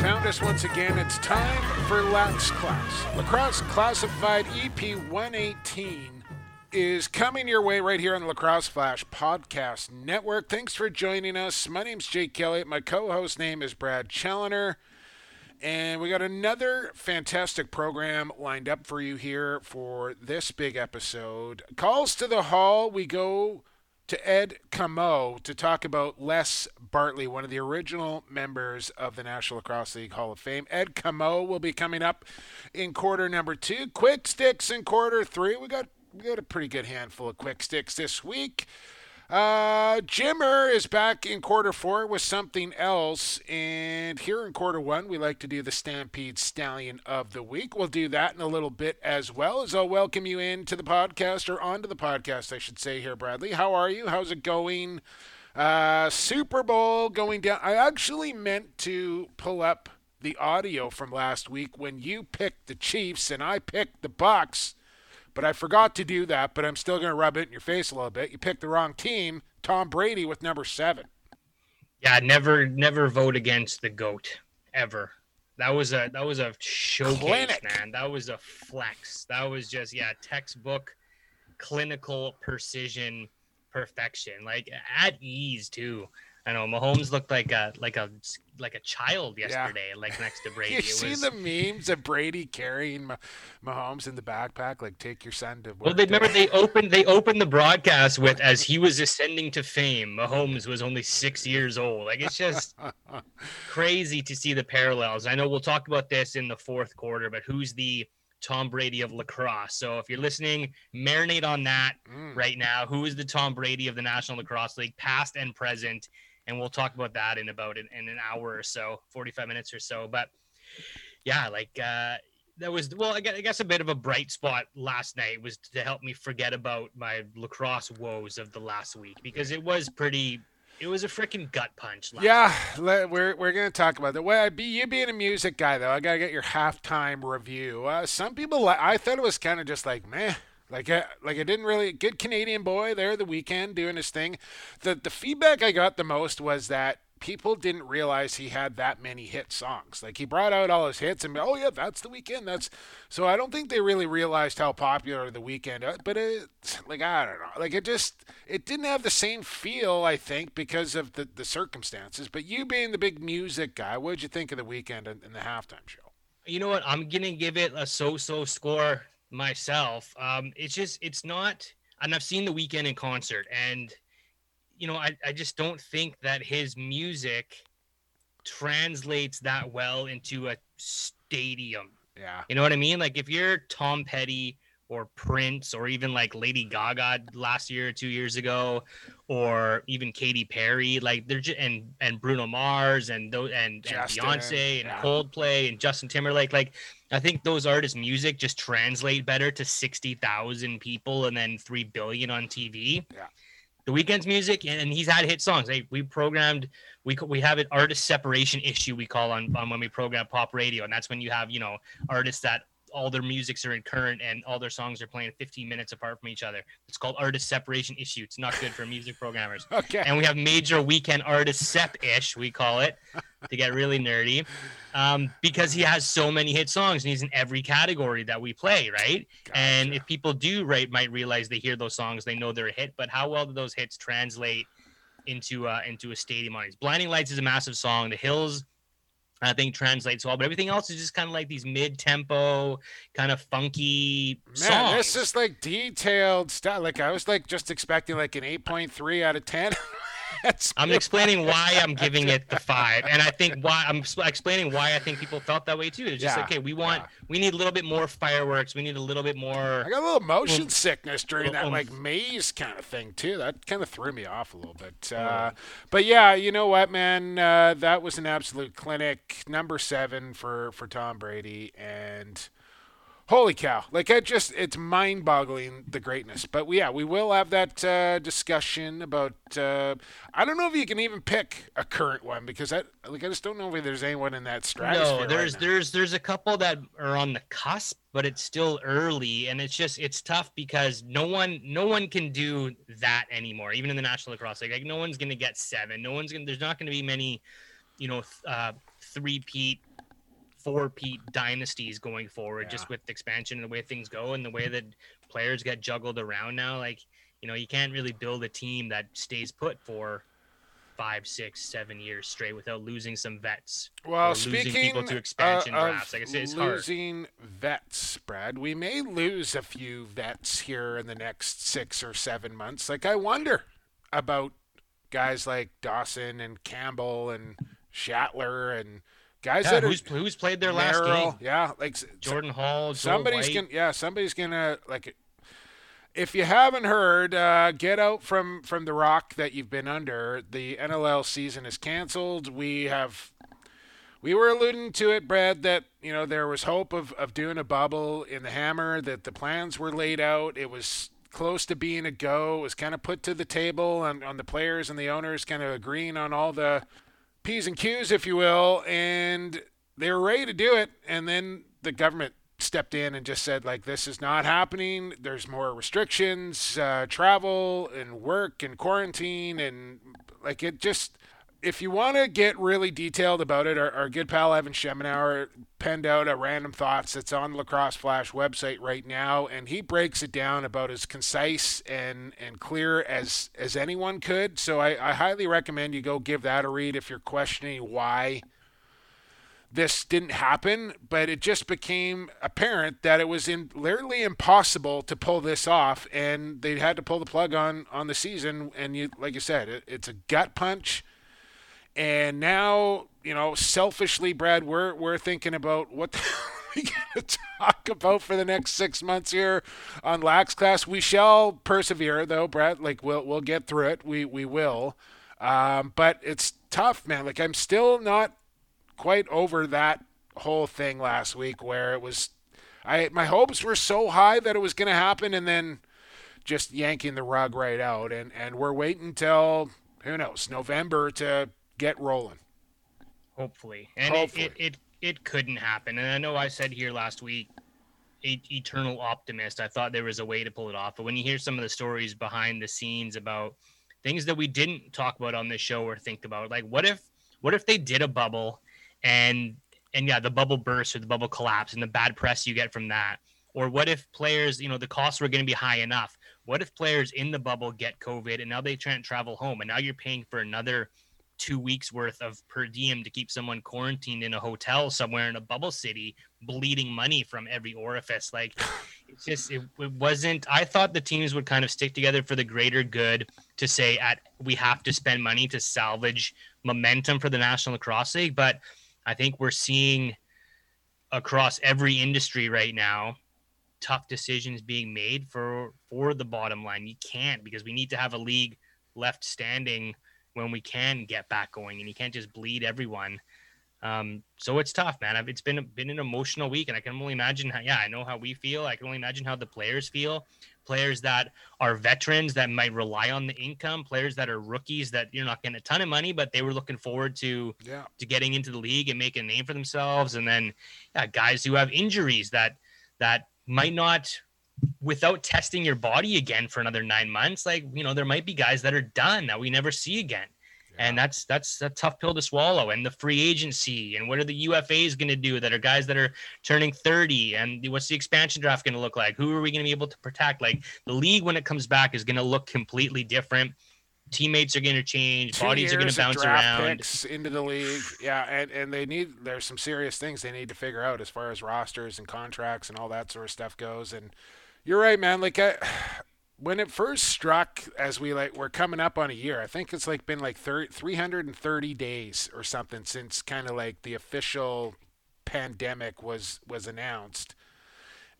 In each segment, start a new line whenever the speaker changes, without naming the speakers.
Found us once again. It's time for Lax Class. Lacrosse Classified EP 118 is coming your way right here on the Lacrosse Flash Podcast Network. Thanks for joining us. My name's Jake Kelly. My co host name is Brad Challoner. And we got another fantastic program lined up for you here for this big episode. Calls to the Hall. We go to Ed Comeau to talk about Les Bartley, one of the original members of the National Lacrosse League Hall of Fame. Ed Comeau will be coming up in quarter number two. Quick sticks in quarter three. We got we got a pretty good handful of quick sticks this week. Uh, Jimmer is back in quarter four with something else. And here in quarter one, we like to do the Stampede Stallion of the Week. We'll do that in a little bit as well as I'll welcome you into the podcast or onto the podcast, I should say here, Bradley. How are you? How's it going? Uh, Super Bowl going down. I actually meant to pull up the audio from last week when you picked the Chiefs and I picked the Bucks. But I forgot to do that, but I'm still going to rub it in your face a little bit. You picked the wrong team, Tom Brady with number seven.
Yeah, never, never vote against the goat ever. That was a that was a showcase, Clinic. man. That was a flex. That was just yeah, textbook, clinical precision, perfection. Like at ease too. I know Mahomes looked like a like a like a child yesterday, yeah. like next to Brady.
you see the memes of Brady carrying Mahomes in the backpack, like take your son to.
Well, they remember they opened they opened the broadcast with as he was ascending to fame. Mahomes was only six years old. Like it's just crazy to see the parallels. I know we'll talk about this in the fourth quarter, but who's the Tom Brady of lacrosse. So if you're listening, marinate on that mm. right now. Who is the Tom Brady of the National Lacrosse League, past and present? And we'll talk about that in about in, in an hour or so, 45 minutes or so. But yeah, like uh, that was well, I guess, I guess a bit of a bright spot last night was to help me forget about my lacrosse woes of the last week because it was pretty. It was a freaking gut punch.
yeah, we're we're gonna talk about that. Well, be you being a music guy though, I gotta get your halftime review. Uh, some people, I thought it was kind of just like, man, like, uh, like I didn't really good Canadian boy there the Weeknd doing his thing. The the feedback I got the most was that people didn't realize he had that many hit songs. Like he brought out all his hits and oh yeah, that's the Weeknd. That's so I don't think they really realized how popular the Weeknd. Uh, but it like I don't know. Like it just it didn't have the same feel. I think because of the the circumstances. But you being the big music guy, what did you think of the Weeknd and, and the halftime show?
You know what? I'm gonna give it a so-so score myself. Um, it's just it's not, and I've seen the Weeknd in concert, and you know, I, I just don't think that his music translates that well into a stadium.
Yeah.
You know what I mean? Like if you're Tom Petty or Prince or even like Lady Gaga last year or two years ago, or even Katy Perry, like they're just and and Bruno Mars and those and, and Beyonce and yeah. Coldplay and Justin Timberlake, like I think those artists' music just translate better to sixty thousand people and then three billion on TV.
Yeah.
The Weeknd's music, and he's had hit songs. Hey, we programmed, we we have an artist separation issue we call on, on when we program pop radio, and that's when you have you know artists that all their musics are in current and all their songs are playing 15 minutes apart from each other. It's called artist separation issue. It's not good for music programmers.
okay.
And we have major Weeknd artist sep ish, we call it, to get really nerdy, um, because he has so many hit songs and he's in every category that we play, right? Gotcha. And if people do right might realize they hear those songs, they know they're a hit, but how well do those hits translate into uh, into a stadium audience? Blinding Lights is a massive song. The Hills I think translates well, but everything else is just kind of like these mid-tempo, kind of funky
Man,
songs.
this is like detailed stuff. Like I was like just expecting like an eight point three out of ten.
I'm explaining why I'm giving it the five, and I think why I'm explaining why I think people felt that way too. It's just yeah, okay. We want, yeah. we need a little bit more fireworks. We need a little bit more.
I got a little motion um, sickness during that like maze kind of thing too. That kind of threw me off a little bit. Uh, but yeah, you know what, man, uh, that was an absolute clinic. Number seven for for Tom Brady, and holy cow. Like i just it's mind-boggling the greatness. But yeah we will have that uh, discussion about uh, i don't know if you can even pick a current one because i like i just don't know if there's anyone in that stratosphere
no there's
right
there's there's a couple that are on the cusp but it's still early and it's just it's tough because no one no one can do that anymore even in the national lacrosse league. Like no one's gonna get seven. No one's gonna there's not gonna be many you know uh three peat four peat dynasties going forward
Yeah.
just with expansion and the way things go and the way that players get juggled around now like you know you can't really build a team that stays put for five six seven years straight without losing some vets
well
losing
speaking
people to expansion
uh,
drafts. Like I said, it's hard.
losing vets brad we may lose a few vets here in the next six or seven months like i wonder about guys like dawson and campbell and Shattler and guys
Yeah,
that are
who's who's played their last
Merrill,
game?
Yeah, like
Jordan Hall. Joel
somebody's
White.
gonna yeah somebody's gonna like if you haven't heard uh, get out from from the rock that you've been under the nll season is canceled we have we were alluding to it brad that you know there was hope of, of doing a bubble in the hammer that the plans were laid out it was close to being a go it was kind of put to the table on, on the players and the owners kind of agreeing on all the P's and Q's, if you will, and they were ready to do it. And then the government stepped in and just said, like, this is not happening. There's more restrictions, uh, travel and work and quarantine. And like, it just, if you want to get really detailed about it, our, our good pal Evan Schemenauer penned out a random thoughts that's on Lacrosse Flash website right now, and he breaks it down about as concise and, and clear as as anyone could. So I, I highly recommend you go give that a read if you're questioning why this didn't happen, but it just became apparent that it was in, literally impossible to pull this off, and they had to pull the plug on on the season. And you, like you said, it, it's a gut punch. And now, you know, selfishly, Brad, we're we're thinking about what the hell are we going to talk about for the next six months here on Lax Class. We shall persevere, though, Brad. Like we'll we'll get through it. We we will. Um, but it's tough, man. Like I'm still not quite over that whole thing last week where it was I my hopes were so high that it was going to happen and then just yanking the rug right out and and we're waiting until who knows November to get rolling.
hopefully, and
Hopefully.
It, it it it couldn't happen. And I know I said here last week, eternal optimist. I thought there was a way to pull it off, but when you hear some of the stories behind the scenes about things that we didn't talk about on this show or think about, like what if what if they did a bubble and and yeah, the bubble burst or the bubble collapse and the bad press you get from that. Or what if players, you know, the costs were going to be high enough? What if players in the bubble get COVID and now they can't travel home and now you're paying for another two weeks worth of per diem to keep someone quarantined in a hotel somewhere in a bubble city, bleeding money from every orifice? Like, it's just it, it wasn't. I thought the teams would kind of stick together for the greater good to say at we have to spend money to salvage momentum for the National Lacrosse League, but I think we're seeing across every industry right now tough decisions being made for for the bottom line. You can't because we need to have a league left standing when we can get back going, and you can't just bleed everyone. Um, so it's tough, man. I've, it's been been an emotional week, and I can only imagine. How, yeah, I know how we feel. I can only imagine how the players feel. Players that are veterans that might rely on the income. Players that are rookies that you're not getting a ton of money, but they were looking forward to
Yeah.
to getting into the league and making a name for themselves. And then yeah, guys who have injuries that that might not without testing your body again for another nine months, like you know, there might be guys that are done that we never see again. And that's that's a tough pill to swallow. And the free agency and what are the UFAs going to do that are guys that are turning 30? And what's the expansion draft going to look like? Who are we going to be able to protect? Like the league when it comes back is going to look completely different. Teammates are going to change,
Two
bodies are going to bounce around.
into the league. Yeah, and, and they need there's some serious things they need to figure out as far as rosters and contracts and all that sort of stuff goes. And you're right, man. Like I, when it first struck, as we like we're coming up on a year. I think it's like been like 30, 330 days or something since kind of like the official pandemic was was announced.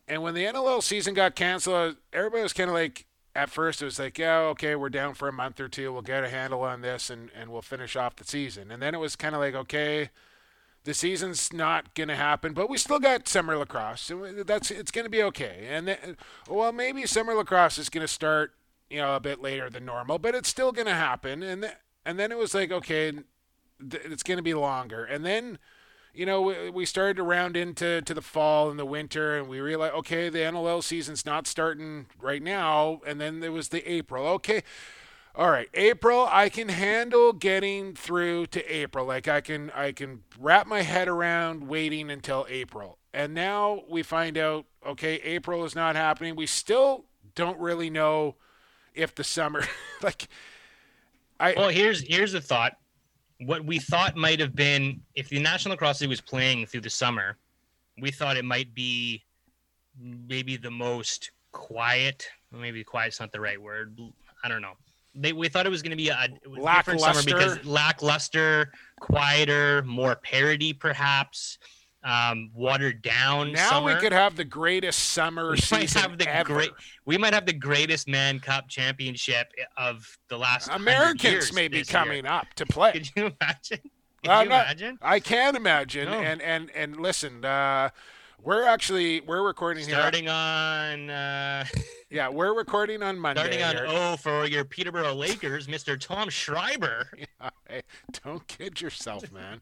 And when the NLL season got canceled, everybody was kind of like, at first it was like, yeah, okay, we're down for a month or two. We'll get a handle on this and, and we'll finish off the season. And then it was kind of like, okay, the season's not going to happen, but we still got summer lacrosse. So that's it's going to be okay. And then, well, maybe summer lacrosse is going to start, you know, a bit later than normal, but it's still going to happen. And th- and then it was like, okay, th- it's going to be longer. And then, you know, we, we started to round into to the fall and the winter, and we realized, okay, the NLL season's not starting right now. And then there was the April. Okay all right, April, I can handle getting through to April. Like I can I can wrap my head around waiting until April. And now we find out okay, April is not happening. We still don't really know if the summer like
I Well, here's here's the thought. What we thought might have been if the National Lacrosse League was playing through the summer, we thought it might be maybe the most quiet, maybe quiet's not the right word. I don't know they we thought it was going to be a, different summer because lackluster, quieter, more parody perhaps, um, watered down.
Now
summer.
we could have the greatest summer we season might have the ever. Great,
we might have the greatest Mann Cup championship of the last.
Americans may be coming
year.
up to play.
Could you imagine? Could you not, imagine?
I can imagine. No. And and and listen. Uh, we're actually we're recording
starting
here.
on. Uh,
yeah, we're recording on Monday.
Starting on O for your Peterborough Lakers, Mr. Tom Schreiber.
Yeah, hey, don't kid yourself, man.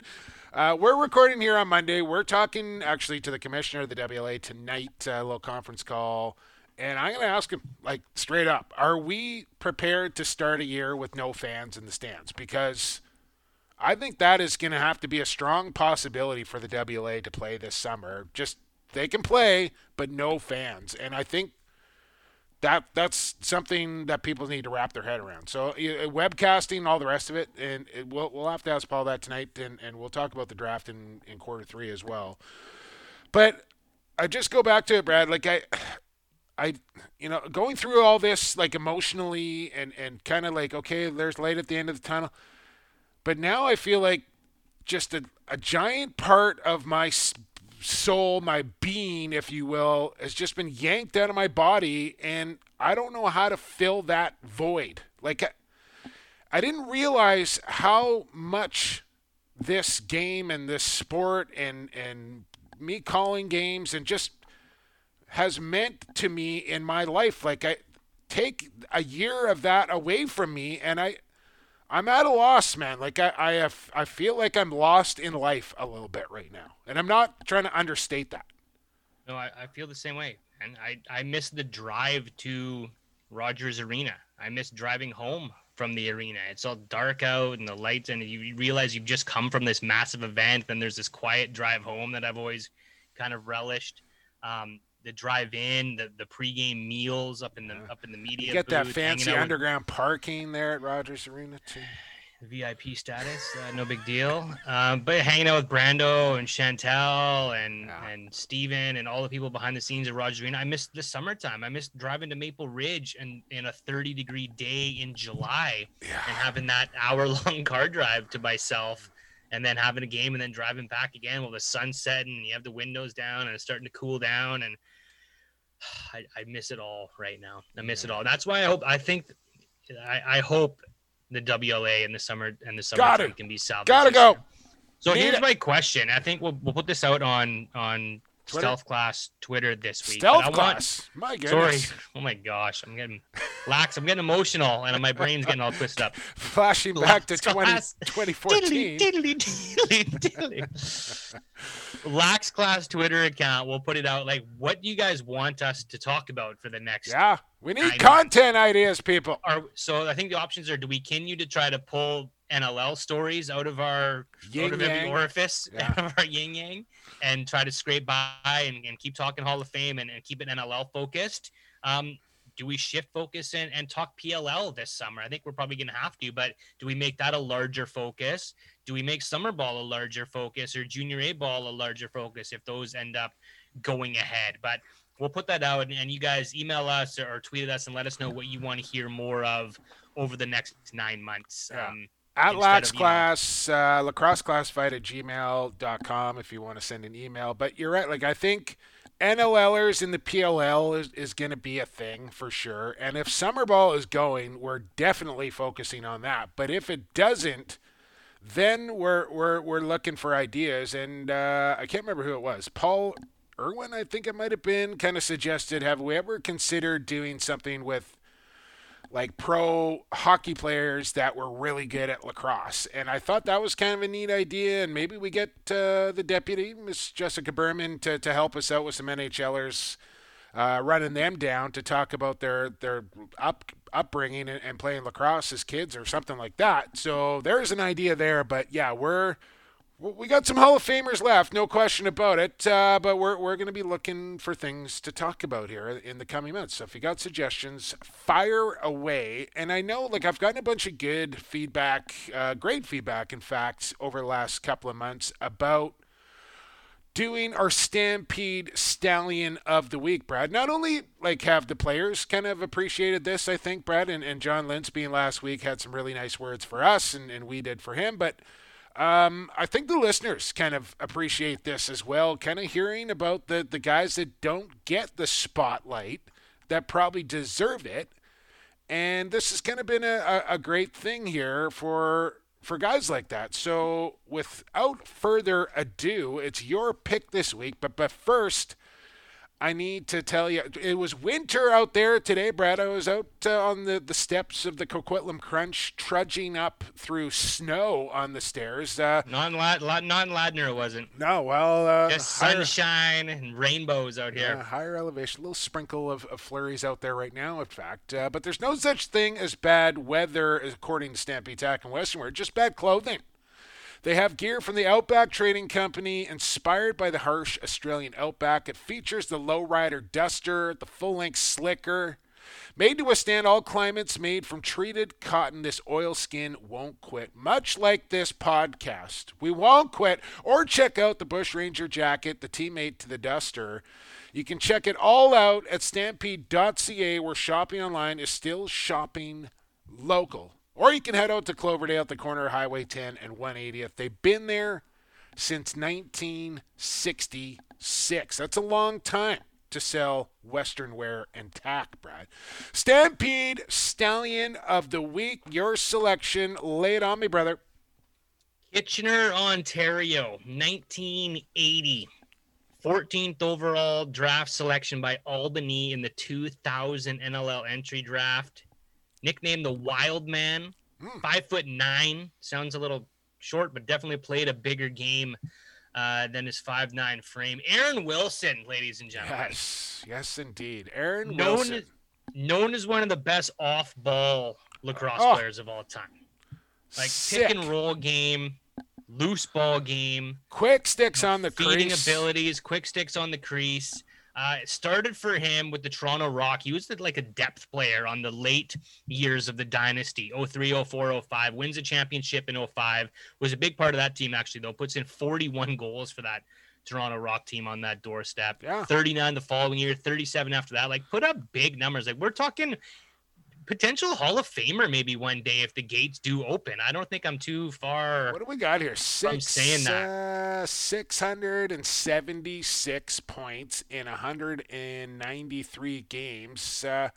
uh, we're recording here on Monday. We're talking actually to the commissioner of the WLA tonight. A uh, little conference call. And I'm going to ask him, like, straight up, are we prepared to start a year with no fans in the stands? Because I think that is going to have to be a strong possibility for the WLA to play this summer. Just they can play, but no fans. And I think that that's something that people need to wrap their head around. So uh, webcasting, all the rest of it, and it, we'll we'll have to ask Paul that tonight, and, and we'll talk about the draft in, in quarter three as well. But I just go back to it, Brad. Like I, I, you know, going through all this like emotionally and and kind of like okay, there's light at the end of the tunnel. But now I feel like just a, a giant part of my soul, my being, if you will, has just been yanked out of my body, and I don't know how to fill that void. Like, I, didn't realize how much this game and this sport and and me calling games and just has meant to me in my life. Like, I take a year of that away from me, and I I'm at a loss, man. Like I, I have, I feel like I'm lost in life a little bit right now, and I'm not trying to understate that.
No, I, I feel the same way, and I, I miss the drive to Rogers Arena. I miss driving home from the arena. It's all dark out and the lights, and you realize you've just come from this massive event. Then there's this quiet drive home that I've always kind of relished. Um, the drive in, the the pregame meals up in the up in the media.
You get that fancy underground with, parking there at Rogers Arena too.
VIP status, uh, no big deal. Um, but hanging out with Brando and Chantel and yeah. and Steven and all the people behind the scenes at Rogers Arena. I missed the summertime. I missed driving to Maple Ridge and in a 30 degree day in July yeah. and having that hour long car drive to myself and then having a game and then driving back again while the sun's setting and you have the windows down and it's starting to cool down and I, I miss it all right now. I miss it all. That's why I hope. I think. I, I hope the WLA in the summer and the summer can be salvaged.
Gotta go.
So Need here's it. my question. I think we'll we'll put this out on on Twitter? Stealth Class Twitter this week.
Stealth Class. Want, my goodness.
Sorry. Oh my gosh. I'm getting lax. I'm getting emotional and my brain's getting all twisted up.
Flashing back to 20, 2014. Diddly, diddly,
diddly, Lax Class Twitter account. We'll put it out. Like, what do you guys want us to talk about for the next?
Yeah, we need content months? ideas, people.
Are, so I think the options are: Do we continue to try to pull NLL stories out of our yin out of every orifice yeah. of our yin yang and try to scrape by and, and keep talking Hall of Fame and, and keep it NLL focused. Um, do we shift focus and, and talk PLL this summer? I think we're probably going to have to, but do we make that a larger focus? Do we make summer ball a larger focus or junior A ball a larger focus if those end up going ahead? But we'll put that out and, you guys email us or, or, tweet at us and let us know what you want to hear more of over the next nine months. Yeah. Um,
at Lax Class, uh, lacrosse classified at gmail.com if you want to send an email. But you're right. Like, I think NLLers in the PLL is, is going to be a thing for sure. And if summer ball is going, we're definitely focusing on that. But if it doesn't, then we're we're we're looking for ideas, and uh, I can't remember who it was. Paul Irwin, I think it might have been, kind of suggested. Have we ever considered doing something with like pro hockey players that were really good at lacrosse. And I thought that was kind of a neat idea. And maybe we get uh, the deputy, Miss Jessica Berman, to, to help us out with some NHLers, uh, running them down to talk about their their up upbringing and, and playing lacrosse as kids or something like that. So there's an idea there. But yeah, we're we got some Hall of Famers left, no question about it. Uh, but we're, we're going to be looking for things to talk about here in the coming months. So if you got suggestions, fire away. And I know, like, I've gotten a bunch of good feedback, uh, great feedback, in fact, over the last couple of months about doing our Stampede Stallion of the Week, Brad. Not only like have the players kind of appreciated this, I think, Brad, and, and John Lintz being last week had some really nice words for us, and, and we did for him, but um, I think the listeners kind of appreciate this as well, kind of hearing about the, the guys that don't get the spotlight that probably deserve it. And this has kind of been a, a great thing here for for guys like that. So without further ado, it's your pick this week. But but first, I need to tell you, it was winter out there today, Brad. I was out uh, on the, the steps of the Coquitlam Crunch, trudging up through snow on the stairs. Uh,
non Ladner it wasn't.
No, well, uh,
just higher, sunshine and rainbows out here.
Uh, higher elevation, a little sprinkle of, of, flurries out there right now, in fact. Uh, but there's no such thing as bad weather, according to Stampede Tack and Western just bad clothing. They have gear from the Outback Trading Company, inspired by the harsh Australian outback. It features the lowrider duster, the full length slicker. Made to withstand all climates, made from treated cotton, this oilskin won't quit. Much like this podcast, we won't quit. Or check out the Bush Ranger jacket, the teammate to the duster. You can check it all out at stampede.ca, where shopping online is still shopping local. Or you can head out to Cloverdale at the corner of Highway 10 and 180th. They've been there since 1966. That's a long time to sell Western wear and tack, Brad. Stampede Stallion of the Week, your selection. Lay it on me, brother.
Kitchener, Ontario, 1980. 14th overall draft selection by Albany in the 2000 NLL entry draft nicknamed the Wild Man. Mm. Five foot nine. Sounds a little short, but definitely played a bigger game uh, than his five nine frame. Aaron Wilson, ladies and gentlemen.
Yes, yes, indeed. Aaron
known
Wilson.
As, known as one of the best off ball lacrosse oh. players of all time. Like Sick. pick and roll game, loose ball game,
quick sticks on the
feeding
crease.
abilities, quick sticks on the crease. Uh, it started for him with the Toronto Rock. He was the, like a depth player on the late years of the dynasty 03, 04, 05. Wins a championship in 05. Was a big part of that team, actually, though. Puts in 41 goals for that Toronto Rock team on that doorstep.
Yeah.
39 the following year, 37 after that. Like, put up big numbers. Like, we're talking potential Hall of Famer maybe one day if the gates do open. I don't think I'm too far.
What do we got here? Six, saying that. Uh, 676 points in 193 games. Uh,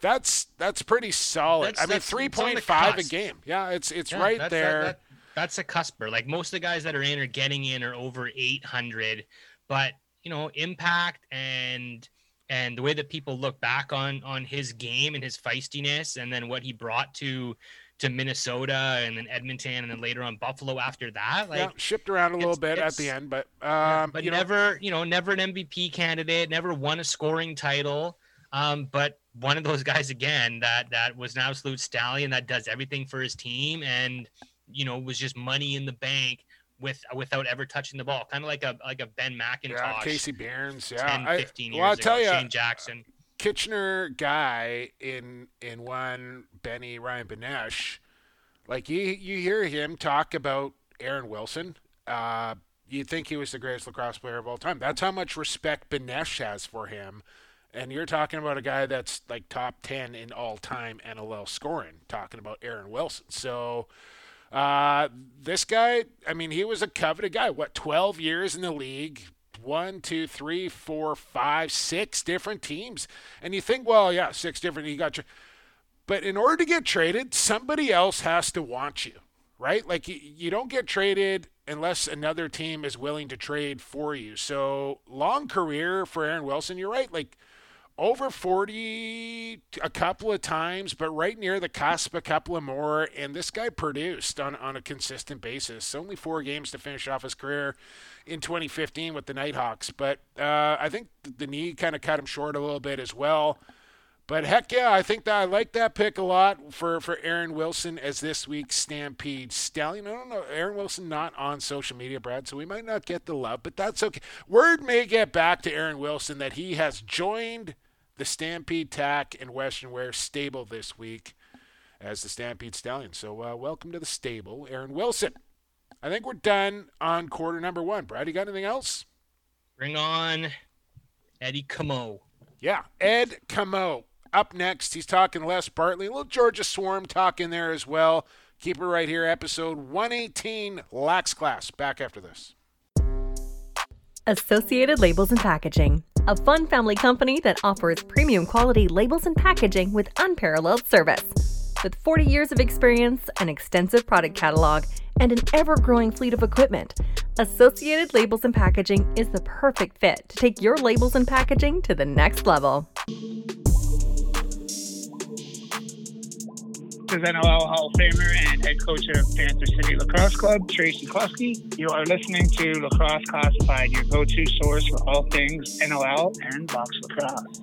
that's that's pretty solid. That's, I mean, three point five a game. Yeah, it's it's yeah, right that's, there. That, that,
that's a cusper. Like most of the guys that are in are getting in are over 800, but you know, impact and and the way that people look back on on his game and his feistiness and then what he brought to to Minnesota and then Edmonton and then later on Buffalo after that. Like yeah,
shipped around a little bit at the end, but um,
but
you
never
know.
you know never an MVP candidate, never won a scoring title. Um, but one of those guys again that that was an absolute stallion that does everything for his team and you know was just money in the bank with without ever touching the ball, kind of like a like a Ben McIntosh,
yeah, Casey Burns, yeah,
10, 15 I, years well, I'll ago, tell you, Shane Jackson,
Kitchener guy in in one Benny Ryan Benesh, like you you hear him talk about Aaron Wilson, uh, you'd think he was the greatest lacrosse player of all time. That's how much respect Benesh has for him. And you're talking about a guy that's like top 10 in all time NLL scoring, talking about Aaron Wilson. So, uh, this guy, I mean, he was a coveted guy. What, 12 years in the league? One, two, three, four, five, six different teams. And you think, well, yeah, six different. He got your. But in order to get traded, somebody else has to want you, right? Like you, you don't get traded unless another team is willing to trade for you. So long career for Aaron Wilson. You're right. Like over 40 a couple of times, but right near the cusp a couple of more. And this guy produced on, on a consistent basis. Only four games to finish off his career in 2015 with the Nighthawks. But uh, I think the knee kind of cut him short a little bit as well. But heck yeah, I think that I like that pick a lot for, for Aaron Wilson as this week's Stampede Stallion. I don't know, Aaron Wilson not on social media, Brad, so we might not get the love, but that's okay. Word may get back to Aaron Wilson that he has joined the Stampede Tack and Western Wear stable this week as the Stampede Stallion. So uh, welcome to the stable, Aaron Wilson. I think we're done on quarter number one. Brad, you got anything else?
Bring on Eddie Comeau.
Yeah, Ed Comeau. Up next, he's talking Les Bartley. A little Georgia Swarm talk in there as well. Keep it right here, episode 118, Lax Class. Back after this.
Associated Labels and Packaging, a fun family company that offers premium quality labels and packaging with unparalleled service. With 40 years of experience, an extensive product catalog, and an ever growing fleet of equipment, Associated Labels and Packaging is the perfect fit to take your labels and packaging to the next level.
Is NLL Hall of Famer and head coach of Panther City Lacrosse Club, Tracey Kelusky. You are listening to Lacrosse Classified, your go-to source for all things NLL and box lacrosse.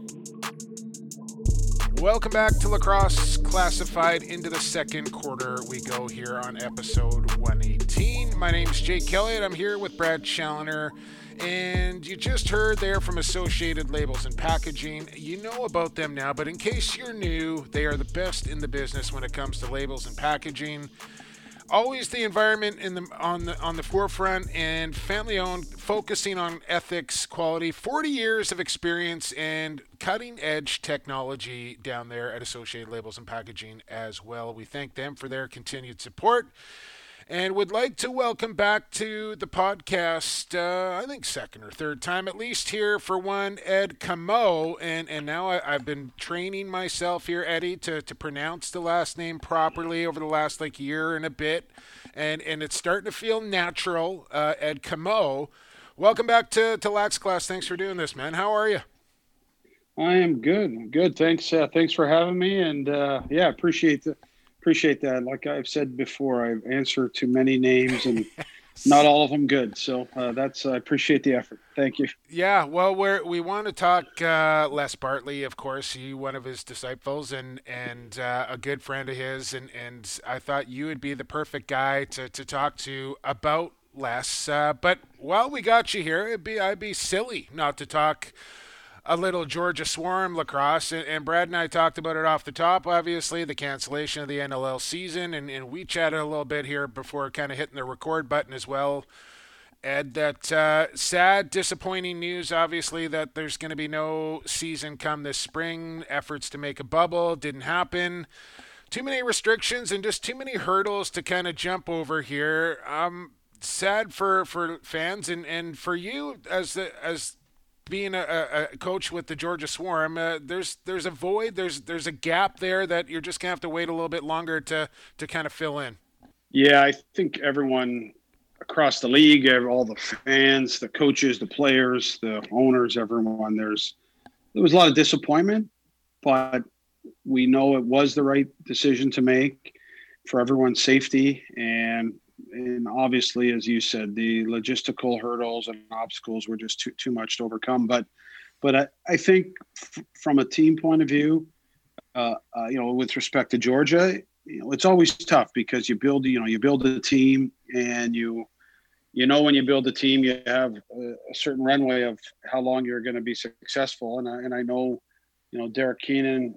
Welcome back to Lacrosse Classified. Into the second quarter, we go here on episode 118. My name is Jake Kelly, and I'm here with Brad Challoner and you just heard there from Associated Labels and Packaging. You know about them now, but in case you're new, they are the best in the business when it comes to labels and packaging. Always the environment in the on the on the forefront and family owned, focusing on ethics, quality. 40 years of experience and cutting edge technology down there at Associated Labels and Packaging as well. We thank them for their continued support and would like to welcome back to the podcast, uh, I think second or third time at least here for one, Ed Comeau. And, and now I, have been training myself here, Eddie, to, to pronounce the last name properly over the last like year and a bit. And, and it's starting to feel natural, uh, Ed Comeau. Welcome back to, to Lax Class. Thanks for doing this, man. How are you?
I am good. I'm Good. Thanks. Uh, thanks for having me. And uh, yeah, appreciate the appreciate that. Like I've said before, I've answered to many names and not all of them good. So uh, that's I appreciate the effort. Thank you.
Yeah, well, we we want to talk uh, Les Bartley, of course. He one of his disciples and and uh, a good friend of his, and and I thought you would be the perfect guy to to talk to about Les. Uh, but while we got you here, it'd be I'd be silly not to talk a little Georgia Swarm lacrosse. And, and, Brad and I talked about it off the top, obviously, the cancellation of the NLL season. And, and we chatted a little bit here before kind of hitting the record button as well. Ed, that uh, sad, disappointing news, obviously, that there's going to be no season come this spring. Efforts to make a bubble didn't happen. Too many restrictions and just too many hurdles to kind of jump over here. Um, sad for, for fans and, and for you as the, as being a, a, coach with the Georgia Swarm, uh, there's there's a void, there's there's a gap there that you're just gonna have to wait a little bit longer to to kind of fill in.
Yeah, I think everyone across the league, all the fans, the coaches, the players, the owners, everyone, there's there was a lot of disappointment, but we know it was the right decision to make for everyone's safety and and obviously, as you said, the logistical hurdles and obstacles were just too too much to overcome. But but I, I think f- from a team point of view, uh, uh, you know, with respect to Georgia, you know, it's always tough because you build you know you build a team and you you know when you build a team you have a, a certain runway of how long you're going to be successful and I, and I know you know Derek Keenan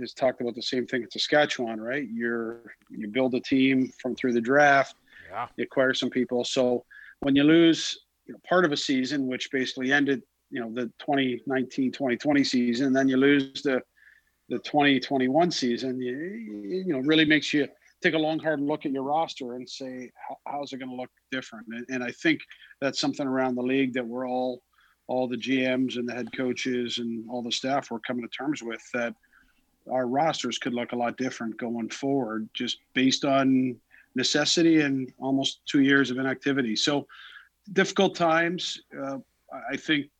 has talked about the same thing at Saskatchewan right you're you build a team from through the draft yeah. You acquire some people. So when you lose you know, part of a season, which basically ended, you know, the 2019 2020 season, then you lose the the 2021 season, you, you know, really makes you take a long, hard look at your roster and say, how's it going to look different? And, and I think that's something around the league that we're all, all the GMs and the head coaches and all the staff we're coming to terms with that our rosters could look a lot different going forward, just based on necessity and almost two years of inactivity. So difficult times. Uh, I think,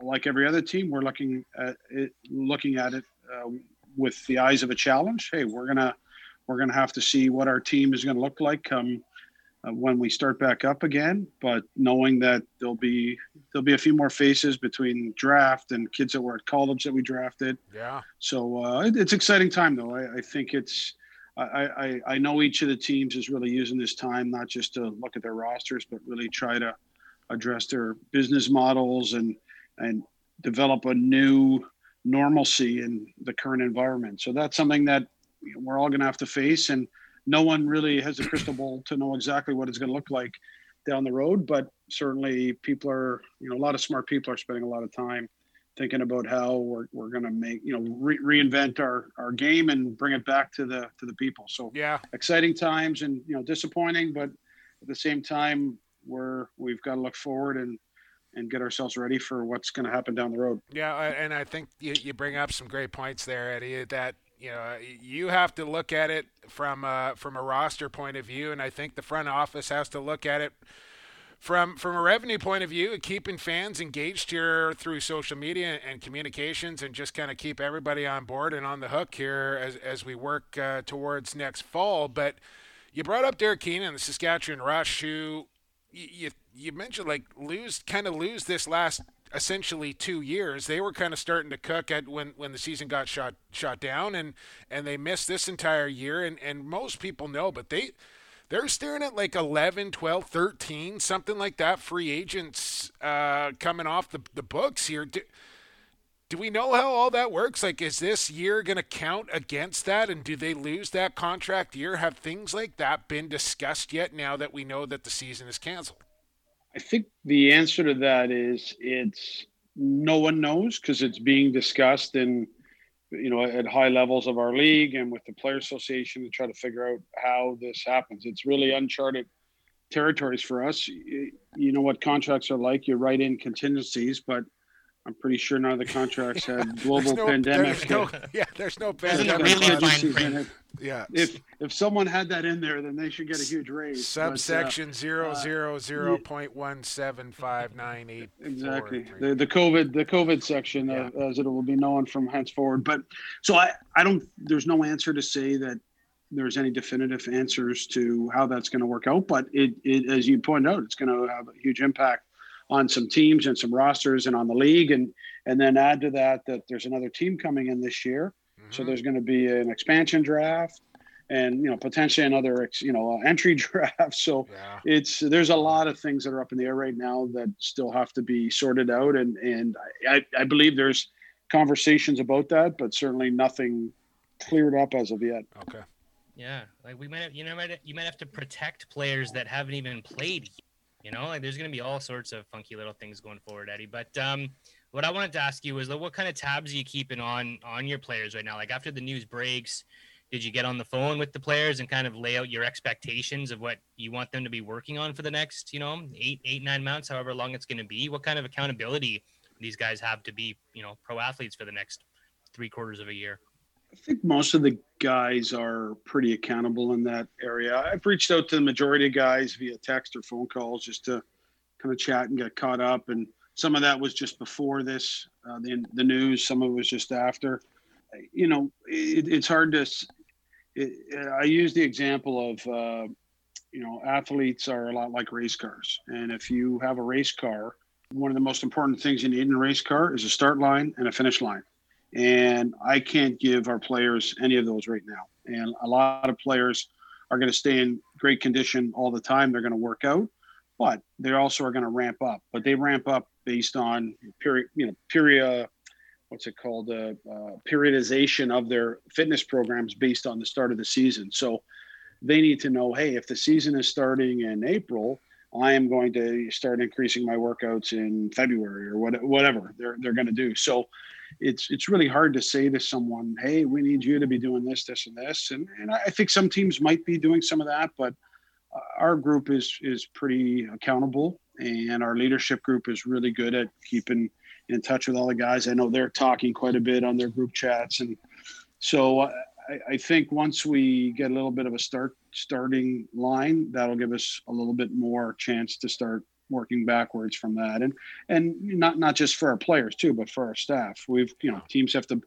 like every other team, we're looking at it, looking at it uh, with the eyes of a challenge. Hey, we're gonna we're gonna have to see what our team is going to look like come uh, when we start back up again. But knowing that there'll be there'll be a few more faces between draft and kids that were at college that we drafted.
Yeah.
So uh, it, it's exciting time though. I, I think it's. I, I, know each of the teams is really using this time not just to look at their rosters, but really try to address their business models and and develop a new normalcy in the current environment. So that's something that we're all going to have to face, and no one really has a crystal ball to know exactly what it's going to look like down the road. But certainly, people are you know a lot of smart people are spending a lot of time thinking about how we're, we're going to make you know re- reinvent our our game and bring it back to the to the people so
Yeah.
exciting times and you know disappointing but at the same time we're we've got to look forward and and get ourselves ready for what's going to happen down the road
Yeah, and I think you, you bring up some great points there, Eddie. That you know you have to look at it from a, from a roster point of view, and I think the front office has to look at it from from a revenue point of view, keeping fans engaged here through social media and communications, and just kind of keep everybody on board and on the hook here as as we work uh, towards next fall. But you brought up Derek Keenan, the Saskatchewan Rush, who you you, you mentioned like lose kind of lose this last essentially two years. They were kind of starting to cook at when when the season got shot shot down, and and they missed this entire year. And and most people know, but they they're staring at like 11 12 13 something like that free agents uh, coming off the, the books here. Do, do we know how all that works? Like is this year going to count against that? And do they lose that contract year? Have things like that been discussed yet now that we know that the season is canceled?
I think the answer to that is it's no one knows because it's being discussed in you know at high levels of our league and with the player association to try to figure out how this happens. It's really uncharted territories for us. You, you know what contracts are like? You write in contingencies but i'm pretty sure none of the contracts had global
There's no-
pandemic
there's no, yeah there's no
There's
pandemic
no really fine print.
Yeah.
If if someone had that in there then they should get a huge raise uh,
subsection zero zero zero point one seven five nine eight
exactly. the the covid the covid section uh, as it will be known from henceforward. But so i i don't there's no answer to say that there's any definitive answers to how that's going to work out but it, it as you pointed out it's going to have a huge impact on some teams and some rosters and on the league. And and then add to that that there's another team coming in this year so there's going to be an expansion draft and you know potentially another you know uh, entry draft. So
yeah.
it's there's a lot of things that are up in the air right now that still have to be sorted out. And and I, I believe there's conversations about that but certainly nothing cleared up as of yet.
Okay.
Yeah, like we might have, you know, might you might have to protect players that haven't even played. You know, like there's going to be all sorts of funky little things going forward, Eddie. But um, what I wanted to ask you was, what kind of tabs are you keeping on on your players right now? Like after the news breaks, did you get on the phone with the players and kind of lay out your expectations of what you want them to be working on for the next, you know, eight, eight, nine months, however long it's going to be? What kind of accountability these guys have to be, you know, pro athletes for the next three quarters of a year?
I think most of the guys are pretty accountable in that area. I've reached out to the majority of guys via text or phone calls just to kind of chat and get caught up. And some of that was just before this, uh, the, the news. Some of it was just after. You know, it, it's hard to. It, I use the example of, uh, you know, athletes are a lot like race cars. And if you have a race car, one of the most important things you need in a race car is a start line and a finish line and I can't give our players any of those right now. And a lot of players are going to stay in great condition all the time. They're going to work out, but they also are going to ramp up. But they ramp up based on period, you know, period. What's it called? Uh, uh, periodization of their fitness programs based on the start of the season. So they need to know, hey, if the season is starting in April, I am going to start increasing my workouts in February or what, whatever they're they're going to do. So it's it's really hard to say to someone, "Hey, we need you to be doing this, this, and this." And and I think some teams might be doing some of that, but uh, our group is is pretty accountable, and our leadership group is really good at keeping in touch with all the guys. I know they're talking quite a bit on their group chats, and so I, I think once we get a little bit of a start starting line, that'll give us a little bit more chance to start working backwards from that. And and not not just for our players too but for our staff. We've you know teams have to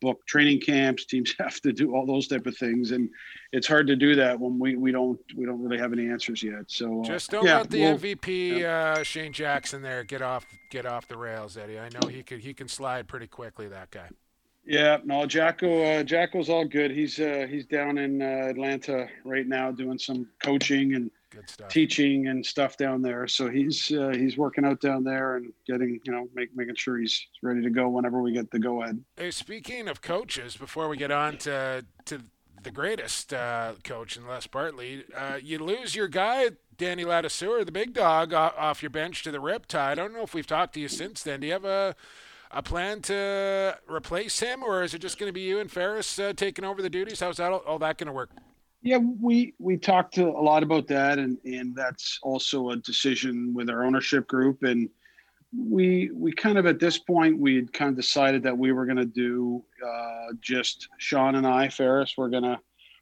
book training camps teams have to do all those type of things and it's hard to do that when we we don't we don't really have any answers yet so
uh, just don't
yeah,
let the we'll, mvp yeah. uh, shane jackson there get off get off the rails eddie i know he could he can slide pretty quickly that guy
yeah, no, Jacko. Uh, Jacko's all good. He's uh, he's down in uh, Atlanta right now doing some coaching and teaching and stuff down there. So he's uh, he's working out down there and getting you know make, making sure he's ready to go whenever we get the go ahead.
Hey, speaking of coaches, before we get on to to the greatest uh, coach in Les Bartley, uh, you lose your guy Danny Ladouceur, the big dog, off your bench to the Riptide. I don't know if we've talked to you since then. Do you have a a plan to replace him, or is it just going to be you and Ferris uh, taking over the duties? How's that all, all that going to work?
Yeah, we we talked a lot about that, and and that's also a decision with our ownership group, and we we kind of at this point we had kind of decided that we were going to do uh, just Sean and I, Ferris, we're gonna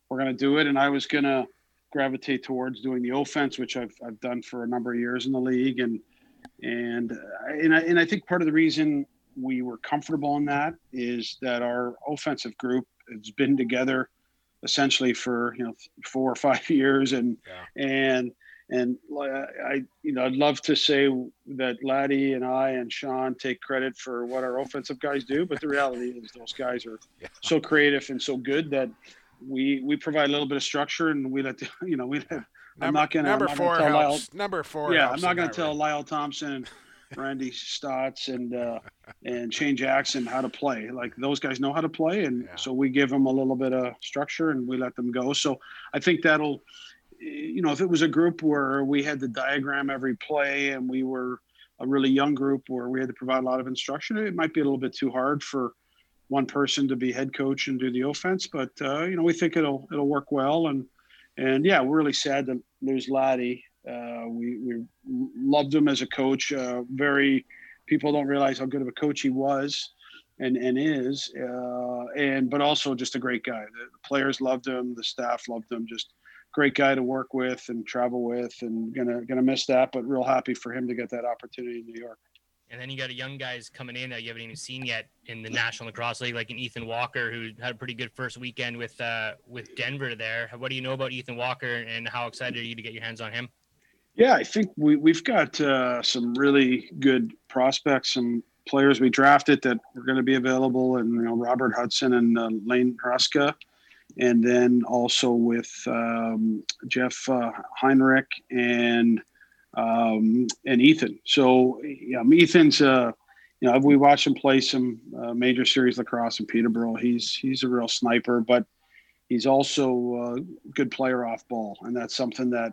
we're gonna do it, and I was gonna gravitate towards doing the offense, which I've I've done for a number of years in the league, and and and I, and I think part of the reason we were comfortable in that is that our offensive group has been together essentially for you know four or five years and yeah. and and I you know I'd love to say that Laddie and I and Sean take credit for what our offensive guys do, but the reality is those guys are yeah. so creative and so good that we we provide a little bit of structure and we let the, you know we let, number, I'm not gonna
number four helps. Lyle, number four
yeah I'm not gonna tell right. Lyle Thompson Randy Staats and uh, and Shane Jackson how to play. Like those guys know how to play, and yeah. so we give them a little bit of structure and we let them go. So I think that'll, you know, if it was a group where we had to diagram every play and we were a really young group where we had to provide a lot of instruction, it might be a little bit too hard for one person to be head coach and do the offense. But uh, you know, we think it'll it'll work well and. And yeah, we're really sad to lose Laddie. Uh, we, we loved him as a coach. Uh, very people don't realize how good of a coach he was and and is. Uh, and but also just a great guy. The, the, players loved him. The staff loved him. Just great guy to work with and travel with. And gonna gonna miss that, but real happy for him to get that opportunity in New York.
And then you got a young guys coming in that you haven't even seen yet in the National Lacrosse League, like an Ethan Walker, who had a pretty good first weekend with uh, with Denver. There, what do you know about Ethan Walker, and how excited are you to get your hands on him?
Yeah, I think we we've got uh, some really good prospects, some players we drafted that are going to be available, and you know Robert Hudson and uh, Lane Hruska, and then also with um, Jeff uh, Heinrich and um, and Ethan. So yeah, Ethan's uh, you know we watched him play some uh, major series lacrosse in Peterborough. He's he's a real sniper, but he's also a good player off ball, and that's something that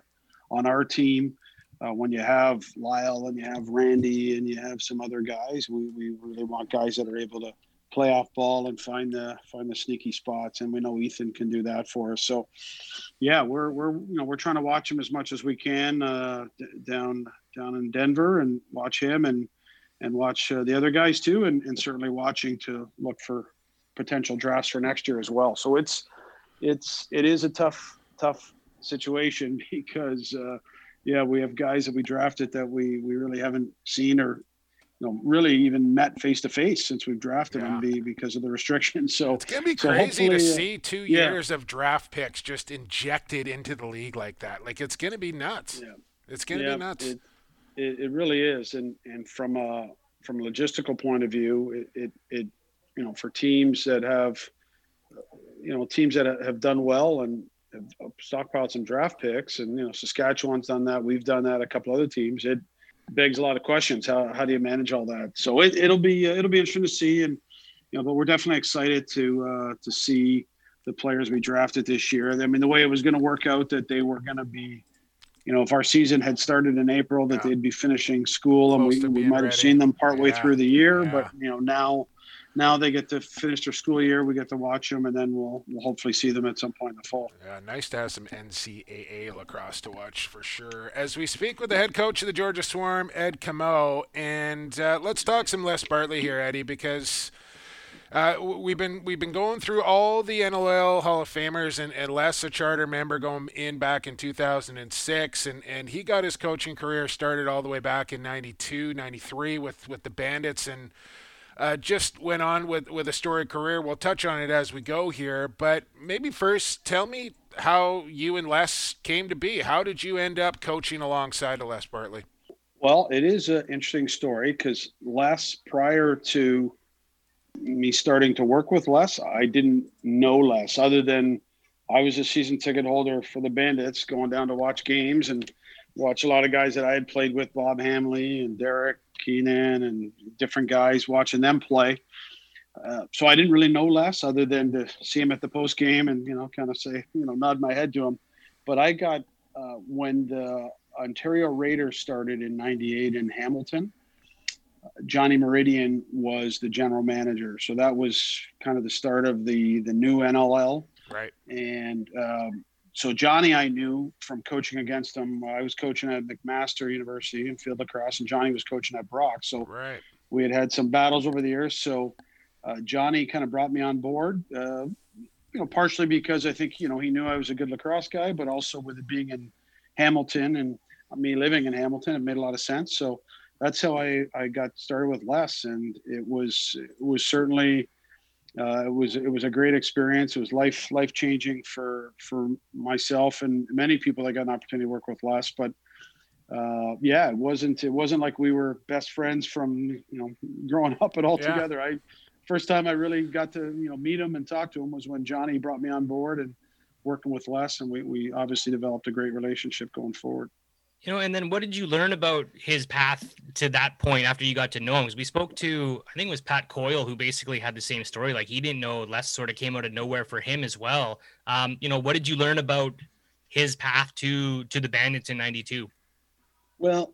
on our team. Uh, when you have Lyle and you have Randy and you have some other guys, we, we really want guys that are able to play off ball and find the find the sneaky spots. And we know Ethan can do that for us. So, yeah, we're we're you know we're trying to watch him as much as we can uh, d- down down in Denver and watch him and and watch uh, the other guys too, and, and certainly watching to look for potential drafts for next year as well. So it's it's it is a tough tough situation because uh, yeah, we have guys that we drafted that we we really haven't seen or you know really even met face to face since we've drafted yeah. them because of the restrictions. So
it's gonna be so crazy to uh, see two yeah. years of draft picks just injected into the league like that. Like it's gonna be nuts. Yeah. It's gonna be nuts.
It, it, it, really is, and and from a from a logistical point of view, it, it, it you know for teams that have you know teams that have done well and stockpiled some draft picks, and you know Saskatchewan's done that. We've done that. A couple other teams. It begs a lot of questions. How how do you manage all that? So it, it'll be uh, it'll be interesting to see, and you know, but we're definitely excited to uh, to see the players we drafted this year. I mean, the way it was going to work out, that they were going to be, you know, if our season had started in April, that yeah. they'd be finishing school, Close and we, we might have seen them partway yeah. through the year. Yeah. But you know, now now they get to finish their school year. We get to watch them, and then we'll we'll hopefully see them at some point in the fall.
Yeah, nice to have some NCAA lacrosse to watch for sure. As we speak with the head coach of the Georgia Swarm, Ed Comeau, and uh, let's talk some Les Bartley here, Eddie, because Uh, we've been we've been going through all the NLL Hall of Famers, and, and Les, a charter member, going in back in 2006, and, and he got his coaching career started all the way back in 92, 93 with, with the Bandits, and uh, just went on with, with a storied career. We'll touch on it as we go here, but maybe first tell me how you and Les came to be. How did you end up coaching alongside of Les Bartley?
Well, it is an interesting story because Les, prior to me starting to work with Les, I didn't know Les other than I was a season ticket holder for the Bandits, going down to watch games and watch a lot of guys that I had played with, Bob Hamley and Derek Keenan and different guys, watching them play. Uh, so I didn't really know Les other than to see him at the post game and you know kind of say you know nod my head to him. But I got uh, when the Ontario Raiders started in '98 in Hamilton. Johnny Mouradian was the general manager. So that was kind of the start of the the new NLL.
Right.
And um, so Johnny, I knew from coaching against him. I was coaching at McMaster University in field lacrosse, and Johnny was coaching at Brock. So
right.
we had had some battles over the years. So uh, Johnny kind of brought me on board. Uh, you know, partially because I think you know he knew I was a good lacrosse guy, but also with it being in Hamilton and me living in Hamilton, it made a lot of sense. So that's how I, I got started with Les, and it was it was certainly uh, it was it was a great experience. It was life life changing for for myself and many people that got an opportunity to work with Les. But uh, yeah, it wasn't it wasn't like we were best friends from you know growing up at all yeah. together. I first time I really got to you know meet him and talk to him was when Johnny brought me on board and working with Les, and we we obviously developed a great relationship going forward.
You know, and then what did you learn about his path to that point after you got to know him? Because we spoke to, I think it was Pat Coyle, who basically had the same story. Like he didn't know Les sort of came out of nowhere for him as well. Um, you know, what did you learn about his path to to the Bandits in '92?
Well,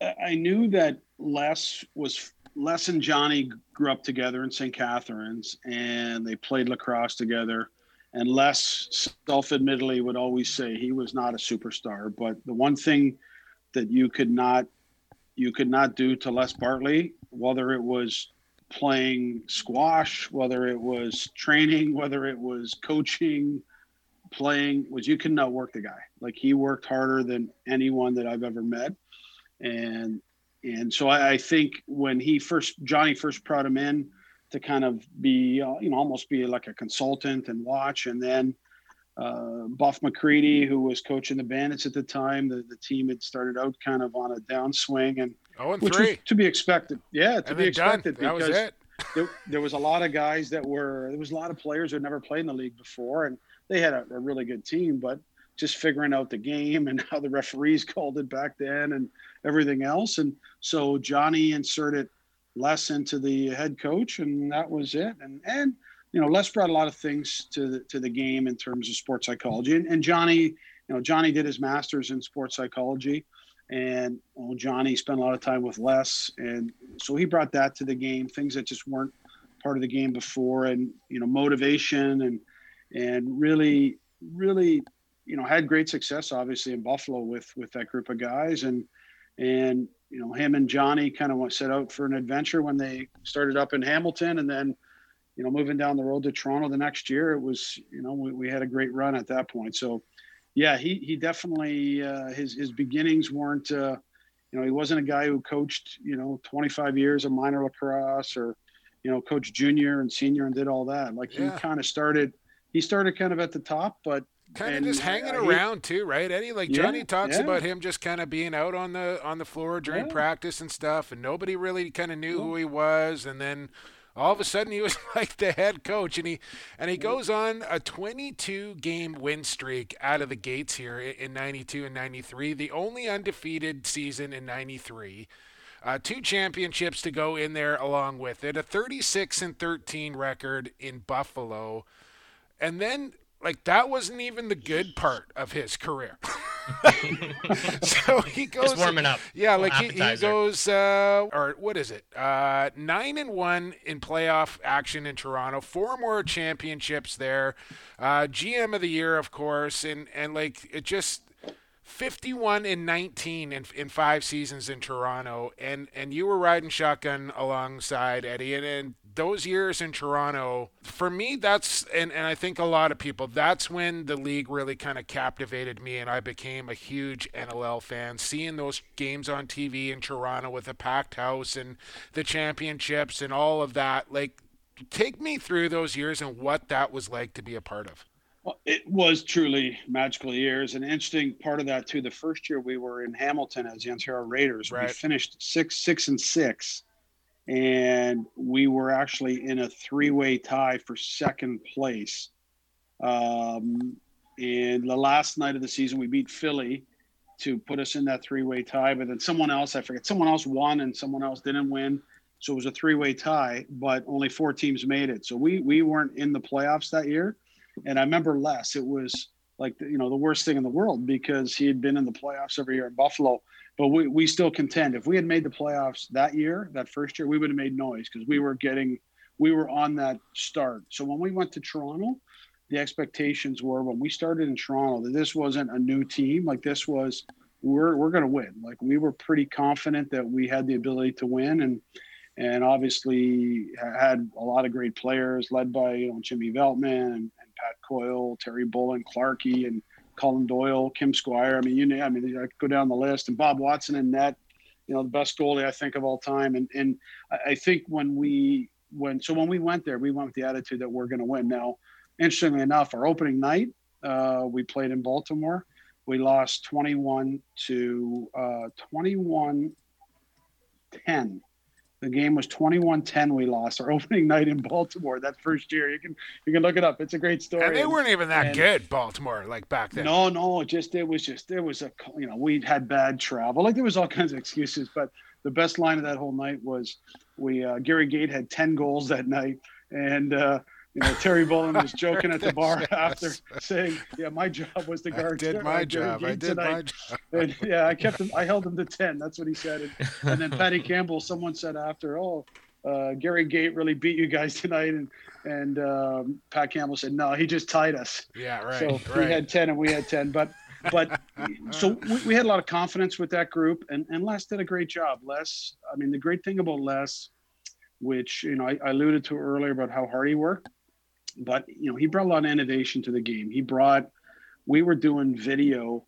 I knew that Les was Les and Johnny grew up together in St. Catharines, and they played lacrosse together. And Les, self-admittedly, would always say he was not a superstar. But the one thing that you could not you could not do to Les Bartley, whether it was playing squash, whether it was training, whether it was coaching, playing, was you could not work the guy. Like he worked harder than anyone that I've ever met. And and so I, I think when he first Johnny first brought him in to kind of be you know almost be like a consultant and watch and then uh, Buff McCready, who was coaching the Bandits at the time. The, the team had started out kind of on a downswing, and,
oh, and
which
three.
was to be expected. Yeah, to
and
be expected
done.
because there, there, was a lot of guys that were there was a lot of players who had never played in the league before, and they had a, a really good team, but just figuring out the game and how the referees called it back then and everything else. And so Johnny inserted Les into the head coach, and that was it. And and you know, Les brought a lot of things to the, to the game in terms of sports psychology. And, and Johnny, you know, Johnny did his master's in sports psychology, and well, Johnny spent a lot of time with Les, and so he brought that to the game. Things that just weren't part of the game before, and you know, motivation and and really, really, you know, had great success obviously in Buffalo with with that group of guys, and and you know, him and Johnny kind of set out for an adventure when they started up in Hamilton, and then you know, moving down the road to Toronto the next year, it was, you know, we, we had a great run at that point. So, yeah, he he definitely uh, his his beginnings weren't, uh, you know, he wasn't a guy who coached, you know, 25 years of minor lacrosse or, you know, coached junior and senior and did all that. Like yeah. he kind of started, he started kind of at the top, but
kind of just hanging uh, around too, right, Eddie? Like yeah, Johnny talks yeah. about him just kind of being out on the on the floor during yeah. practice and stuff, and nobody really kind of knew who he was, and then all of a sudden he was like the head coach and he and he goes on a 22 game win streak out of the gates here in 92 and 93 the only undefeated season in 93 uh, two championships to go in there along with it a 36 and 13 record in buffalo. And then like that wasn't even the good part of his career so he goes
Just warming up.
Yeah, like he, he, goes uh, or what is it? Uh, nine and one in playoff action in Toronto. Four more championships there. Uh, GM of the year, of course, and and like it just 51 and 19 in, in five seasons in Toronto, and and you were riding shotgun alongside Eddie, and, and those years in Toronto, for me, that's and, and I think a lot of people, that's when the league really kind of captivated me and I became a huge NLL fan. Seeing those games on TV in Toronto with a packed house and the championships and all of that, like take me through those years and what that was like to be a part of.
Well, it was truly magical years. An interesting part of that too. The first year we were in Hamilton as the Ontario Raiders, right. we finished six, six, and six, and we were actually in a three-way tie for second place. Um, and the last night of the season, we beat Philly to put us in that three-way tie. But then someone else, I forget, someone else won and someone else didn't win. So it was a three-way tie, but only four teams made it. So we we weren't in the playoffs that year. And I remember Les, it was like you know the worst thing in the world because he had been in the playoffs every year in Buffalo. But we, we still contend. If we had made the playoffs that year, that first year, we would have made noise because we were getting we were on that start. So when we went to Toronto, the expectations were when we started in Toronto that this wasn't a new team. Like this was we're we're going to win. Like we were pretty confident that we had the ability to win and and obviously had a lot of great players led by you know Jimmy Veltman and, and Pat Coyle, Terry Bullen, Clarkey, and Colin Doyle, Kim Squire. I mean, you know, I mean, I go down the list, and Bob Watson in net, you know, the best goalie I think of all time. And and I think when we when so when we went there, we went with the attitude that we're going to win. Now, interestingly enough, our opening night, uh, we played in Baltimore. We lost 21 to uh, 21 10 the game was 21-10 we lost our opening night in Baltimore that first year. You can you can look it up. It's a great story.
And they weren't even that and, good, Baltimore, like back then.
No, no, just it was just there was a you know, we had bad travel. Like there was all kinds of excuses, but the best line of that whole night was we uh, Gary Gait had 10 goals that night and uh, you know, Terry Bullen was joking at the bar after saying, "Yeah, my job was to guard."
I did my job. I did tonight. my job.
And, yeah, I kept him. I held him to ten. That's what he said. And, and then Patty Campbell, someone said after, "Oh, uh, Gary Gait really beat you guys tonight," and and um, Pat Campbell said, "No, he just tied us."
Yeah, right.
So
right.
he had ten and we had ten, but but so we, we, had a lot of confidence with that group, and and Les did a great job. Les, I mean, the great thing about Les, which you know I, I alluded to earlier about how hard he worked but you know he brought a lot of innovation to the game. He brought we were doing video.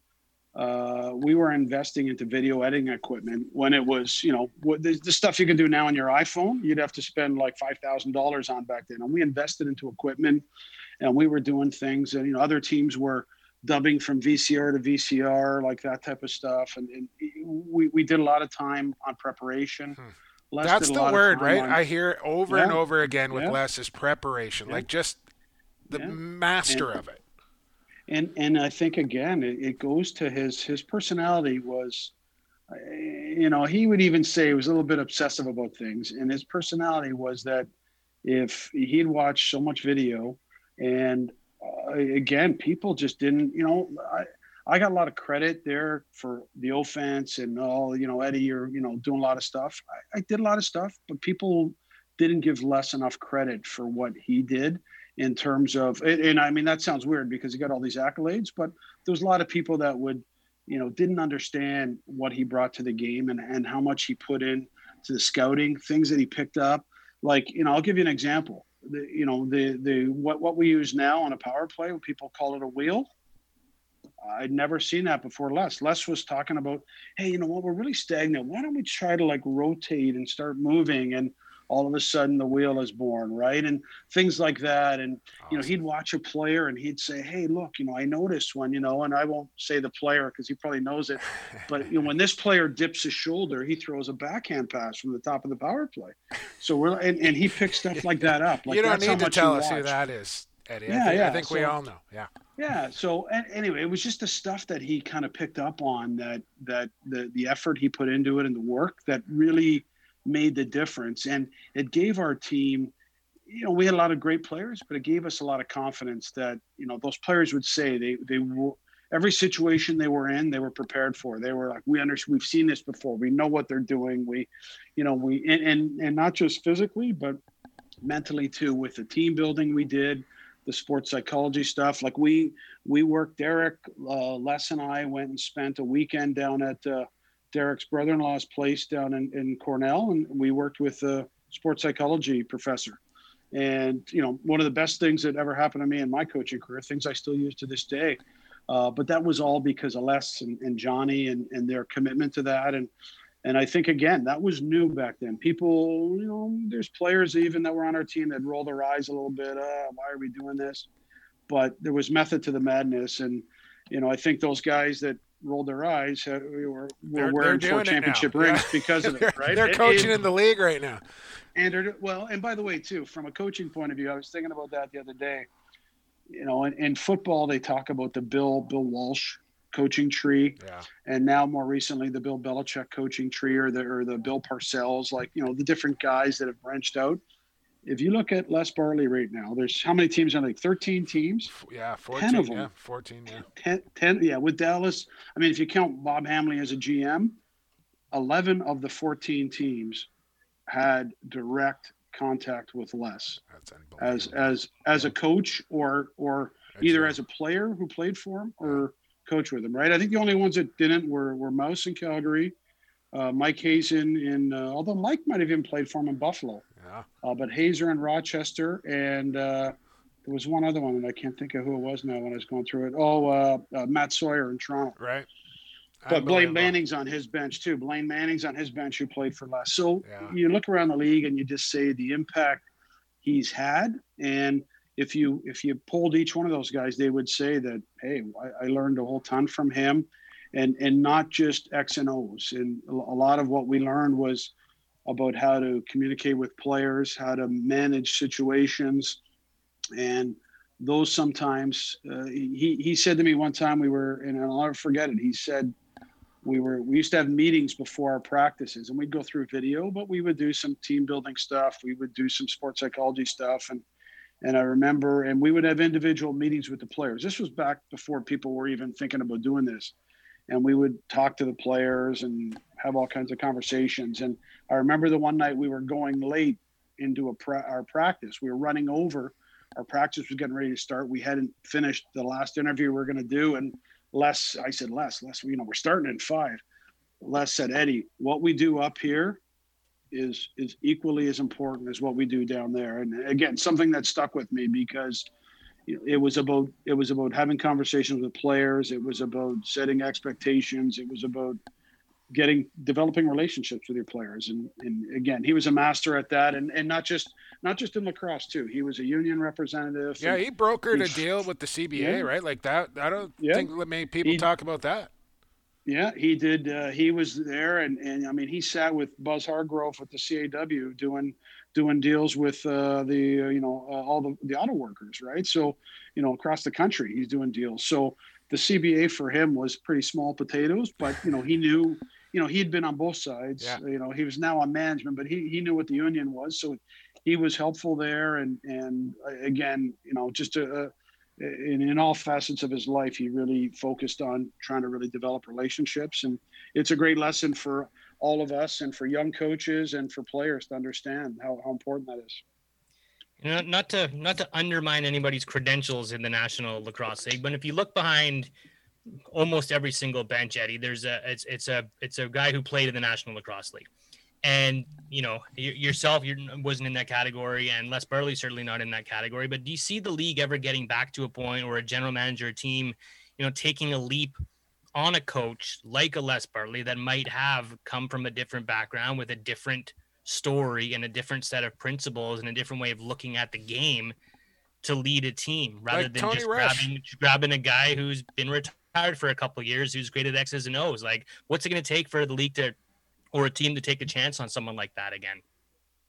Uh, we were investing into video editing equipment when it was, you know, the, the stuff you can do now on your iPhone, you'd have to spend like five thousand dollars on back then. And we invested into equipment, and we were doing things, and you know, other teams were dubbing from VCR to VCR, like that type of stuff. And, and we, we did a lot of time on preparation. Hmm.
That's the word, right? On, I hear over yeah, and over again with yeah. Les is preparation, yeah. like just the master
and,
of it.
And and I think again, it, it, goes to his his personality was, you know, he would even say he was a little bit obsessive about things, and his personality was that if he'd watched so much video, and uh, again, people just didn't, you know, I, I got a lot of credit there for the offense and all, you know, Eddie, you're, you know, doing a lot of stuff. I, I did a lot of stuff, but people didn't give Les enough credit for what he did in terms of, and, and I mean, that sounds weird because he got all these accolades, but there was a lot of people that would, you know, didn't understand what he brought to the game and, and how much he put in to the scouting, things that he picked up. Like, you know, I'll give you an example. The, you know, the, the, what, what we use now on a power play, people call it a wheel I'd never seen that before. Les, Les was talking about, hey, you know what? We're really stagnant. Why don't we try to like rotate and start moving? And all of a sudden, the wheel is born, right? And things like that. And awesome. you know, he'd watch a player and he'd say, hey, look, you know, I noticed when, you know, and I won't say the player because he probably knows it, but you know, when this player dips his shoulder, he throws a backhand pass from the top of the power play. So we're and, and he picks stuff like that up. Like
you don't need to tell us who that is. Eddie. Yeah, I think, yeah. I think so, we all know. Yeah.
Yeah. So anyway, it was just the stuff that he kind of picked up on that that the the effort he put into it and the work that really made the difference, and it gave our team. You know, we had a lot of great players, but it gave us a lot of confidence that you know those players would say they they were every situation they were in, they were prepared for. They were like, we understand, we've seen this before. We know what they're doing. We, you know, we and and, and not just physically, but mentally too. With the team building we did, the sports psychology stuff. Like we we worked. Derek, uh, Les, and I went and spent a weekend down at uh, Derek's brother-in-law's place down in, in Cornell, and we worked with the sports psychology professor. And you know, one of the best things that ever happened to me in my coaching career, things I still use to this day. Uh, but that was all because of Les and, and Johnny and, and their commitment to that. And and I think again that was new back then. People, you know, there's players even that were on our team that rolled their eyes a little bit. Uh, why are we doing this? But there was method to the madness, and you know, I think those guys that rolled their eyes uh, were, were wearing four
doing it now.
championship
Yeah.
rings because of it, right?
they're coaching in the league right now.
and they're, well, and by the way, too, from a coaching point of view, I was thinking about that the other day. You know, in, in football, they talk about the Bill Bill Walsh coaching tree,
Yeah.
and now more recently the Bill Belichick coaching tree, or the or the Bill Parcells, like you know the different guys that have branched out. If you look at Les Bartley right now, there's how many teams the league? Thirteen teams.
Yeah. 14.
of them.
Yeah. 14. Yeah.
10, 10 yeah with dallas i mean if you count bob hamley as a gm 11 of the 14 teams had direct contact with les
That's
as as as a coach or or either as a player who played for him or coach with him right i think the only ones that didn't were were mouse in calgary uh, mike hasen in uh, although mike might have even played for him in buffalo
Yeah.
uh, but hasen in rochester and uh, there was one other one and i can't think of who it was now when i was going through it oh uh, uh, matt sawyer in toronto
Right.
but Blaine. Manning's on his bench too. Blaine Manning's on his bench who played for last. So
Yeah.
you look around the league and you just say the impact he's had. And if you if you polled each one of those guys, they would say that, hey, I, I learned a whole ton from him, and and not just X and O's. And a a lot of what we learned was about how to communicate with players, how to manage situations, and those sometimes uh, he he said to me one time we were and I'll never forget it. He said we were we used to have meetings before our practices and we'd go through video, but we would do some team building stuff. We would do some sports psychology stuff and and I remember and we would have individual meetings with the players. This was back before people were even thinking about doing this. And we would talk to the players and have all kinds of conversations. And I remember the one night we were going late into pra- our practice. We were running over our practice was getting ready to start. We hadn't finished the last interview we were going to do. And Les, I said, Les, Les, you know, we're starting in five. Les said, Eddie, what we do up here is is equally as important as what we do down there. And again, something that stuck with me because you know, it was about it was about having conversations with players. It was about setting expectations. It was about getting developing relationships with your players and and again he was a master at that and and not just not just in lacrosse too he was a union representative
Yeah, he brokered a deal with the CBA,
Yeah.
right? Like that. I don't
Yeah.
think many people
He-
talk about that.
Yeah, he did. Uh, he was there, and and I mean, he sat with Buzz Hargrove with the CAW doing doing deals with uh, the uh, you know uh, all the the auto workers, right? So you know across the country, he's doing deals. So the CBA for him was pretty small potatoes, but you know he knew. You know, he'd been on both sides.
Yeah.
You know, he was now on management, but he, he knew what the union was, so he was helpful there. And and uh, again, you know, just a, a in, in all facets of his life, he really focused on trying to really develop relationships. And it's a great lesson for all of us and for young coaches and for players to understand how, how important that is.
You know, not to not to undermine anybody's credentials in the National Lacrosse League, but if you look behind almost every single bench, Eddie, there's a it's it's a it's a guy who played in the National Lacrosse League, and you know yourself you wasn't in that category, and Les Bartley certainly not in that category. But do you see the league ever getting back to a point or a general manager or team, you know, taking a leap on a coach like a Les Bartley that might have come from a different background with a different story and a different set of principles and a different way of looking at the game to lead a team rather
Like
than
Tony
just
Rush.
grabbing grabbing a guy who's been retired for a couple of years who's great at X's and O's. Like, what's it going to take for the league to or a team to take a chance on someone like that again?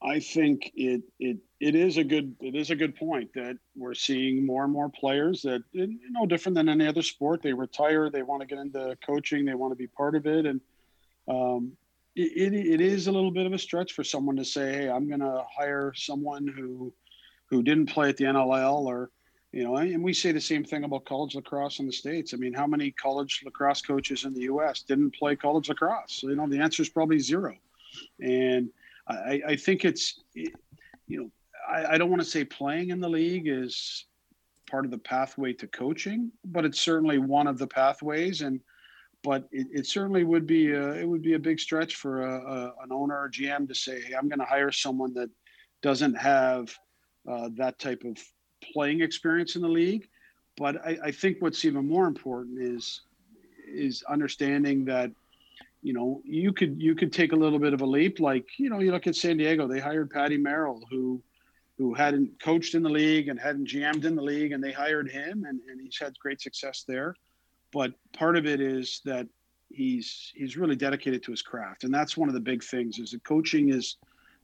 I think it it it is a good it is a good point that we're seeing more and more players that and no different than any other sport. They retire, they want to get into coaching, they want to be part of it, and um, it, it, it is a little bit of a stretch for someone to say, "Hey, I'm going to hire someone who who didn't play at the NLL or." You know, and we say the same thing about college lacrosse in the states. I mean, how many college lacrosse coaches in the U.S. didn't play college lacrosse? So, you know, the answer is probably zero. And I, I think it's, you know, I, I don't want to say playing in the league is part of the pathway to coaching, but it's certainly one of the pathways. And but it, it certainly would be a, it would be a big stretch for a, a, an owner or GM to say, hey, I'm going to hire someone that doesn't have uh, that type of playing experience in the league. But I, I think what's even more important is is understanding that you know you could you could take a little bit of a leap like you know you look at san diego they hired patty merrill who who hadn't coached in the league and hadn't jammed in the league and they hired him and, and he's had great success there but part of it is that he's he's really dedicated to his craft and that's one of the big things is that coaching is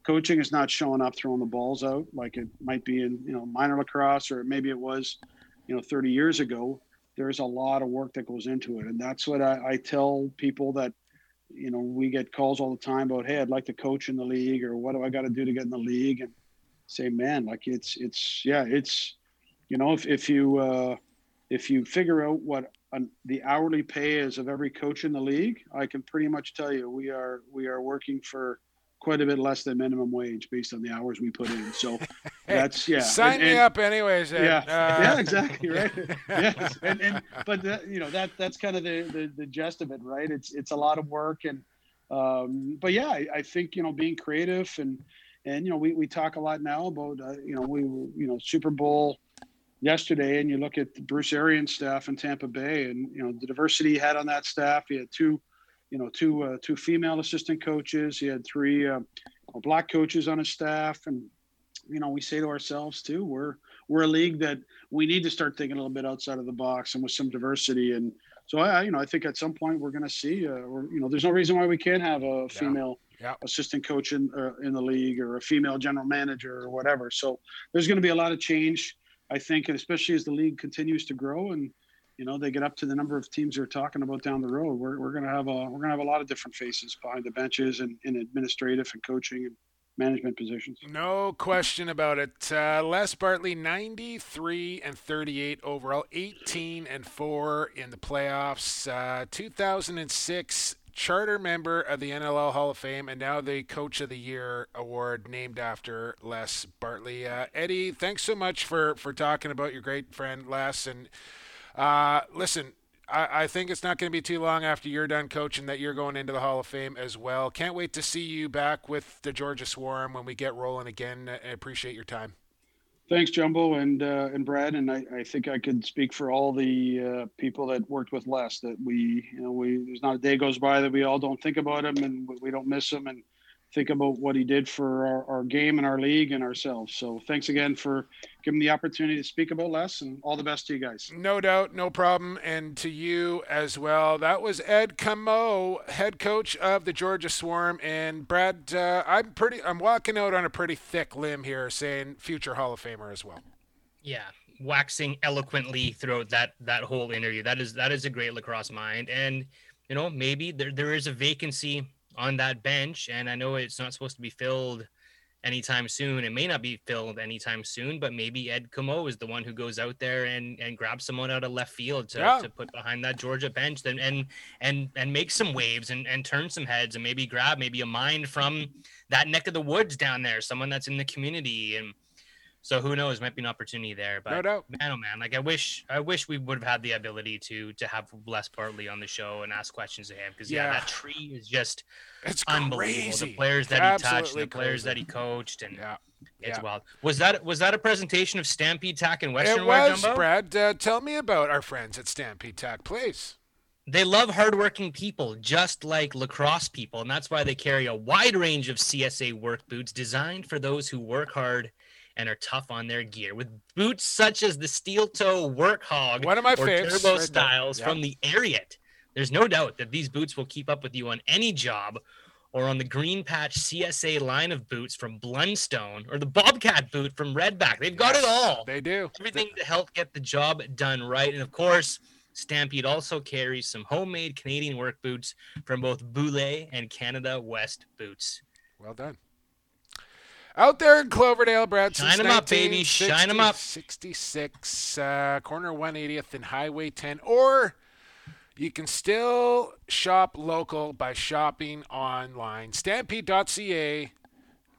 coaching is not showing up throwing the balls out like it might be in you know minor lacrosse or maybe it was you know 30 years ago. There's a lot of work that goes into it. And that's what I, I tell people that you know we get calls all the time about hey i'd like to coach in the league or what do i got to do to get in the league? And say man like it's it's yeah it's you know if, if you uh if you figure out what an, the hourly pay is of every coach in the league i can pretty much tell you we are we are working for quite a bit less than minimum wage based on the hours we put in. So that's yeah.
Sign
and,
me
and,
up anyways. Ed.
Yeah,
Uh,
yeah, exactly right. yes, and, and but that, you know that that's kind of the, the the gist of it, right? It's it's a lot of work, and um, but yeah, I, I think you know being creative and and you know we, we talk a lot now about uh, you know we you know Super Bowl yesterday, and you look at Bruce Arians' staff in Tampa Bay, and you know the diversity he had on that staff. He had two you know two uh, two female assistant coaches. He had three uh, black coaches on his staff, and you know we say to ourselves too, we're we're a league that we need to start thinking a little bit outside of the box and with some diversity. And so I, you know, I think at some point we're going to see, uh, or you know, there's no reason why we can't have a female
Yeah.
assistant coach in uh, in the league or a female general manager or whatever. So there's going to be a lot of change, I think, and especially as the league continues to grow and you know they get up to the number of teams they're talking about down the road. We're, we're going to have a we're going to have a lot of different faces behind the benches and in administrative and coaching and management positions.
No question about it. Uh, Les Bartley, 93 and 38 overall, 18 and 4 in the playoffs. Uh, 2006 charter member of the NLL Hall of Fame, and now the Coach of the Year award named after Les Bartley. Uh, Eddie, thanks so much for, for talking about your great friend Les. And uh, listen, I, I think it's not going to be too long after you're done coaching that you're going into the Hall of Fame as well. Can't wait to see you back with the Georgia Swarm when we get rolling again. I appreciate your time.
Thanks, Jumbo and uh, and Brad, and I, I think I could speak for all the uh, people that worked with Les. That we, you know, we there's not a day goes by that we all don't think about him and we don't miss him and think about what he did for our, our game and our league and ourselves. So thanks again for giving the opportunity to speak about Les, and all the best to you guys.
No doubt, no problem, and to you as well. That was Ed Comeau, head coach of the Georgia Swarm, and Brad. Uh, I'm pretty. I'm walking out on a pretty thick limb here, saying future Hall of Famer as well.
Yeah, waxing eloquently throughout that that whole interview. That is that is a great lacrosse mind, and you know maybe there there is a vacancy on that bench, and I know it's not supposed to be filled anytime soon. It may not be filled anytime soon, but maybe Ed Comeau is the one who goes out there and and grabs someone out of left field to,
Yeah.
to put behind that Georgia bench, then and and and make some waves and and turn some heads and maybe grab maybe a mind from that neck of the woods down there, someone that's in the community and. So who knows? Might be an opportunity there, but
No doubt.
man, oh man, like I wish, I wish we would have had the ability to to have Les Bartley on the show and ask questions to him because yeah,
Yeah.
that tree is just
It's
unbelievable.
crazy.
The players that he touched, the players
crazy.
that he coached, and
Yeah.
it's
yeah.
wild. Was that was that a presentation of Stampede Tack and Western
It was,
Jumbo?
Brad. Uh, tell me about our friends at Stampede Tack, please.
They love hardworking people, just like lacrosse people, and that's why they carry a wide range of CSA work boots designed for those who work hard and are tough on their gear. With boots such as the steel toe work hog
One of my
or
faves.
turbo
right
styles
Yeah.
from the Ariat, there's no doubt that these boots will keep up with you on any job or on the Green Patch CSA line of boots from Blundstone or the Bobcat boot from Redback. They've got it all
They do.
everything to help get the job done right. And of course, Stampede also carries some homemade Canadian work boots from both Boulet and Canada West Boots.
Well done. Out there in Cloverdale, Brad.
Shine
since
'em up, baby. Shine 'em up.
66, uh, corner 180th and Highway 10. Or you can still shop local by shopping online. Stampede.ca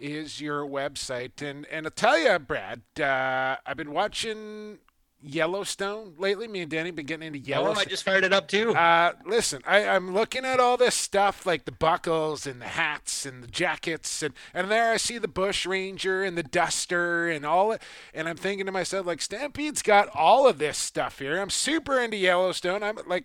is your website. And, and I'll tell you, Brad, uh, I've been watching Yellowstone lately. Me and Danny been getting into Yellowstone. Oh.
I just fired it up too.
Uh, listen, I, I'm looking at all this stuff like the buckles and the hats and the jackets, and, and there I see the Bush Ranger and the Duster and all it. And I'm thinking to myself, like, Stampede's got all of this stuff here. I'm super into Yellowstone. I'm like,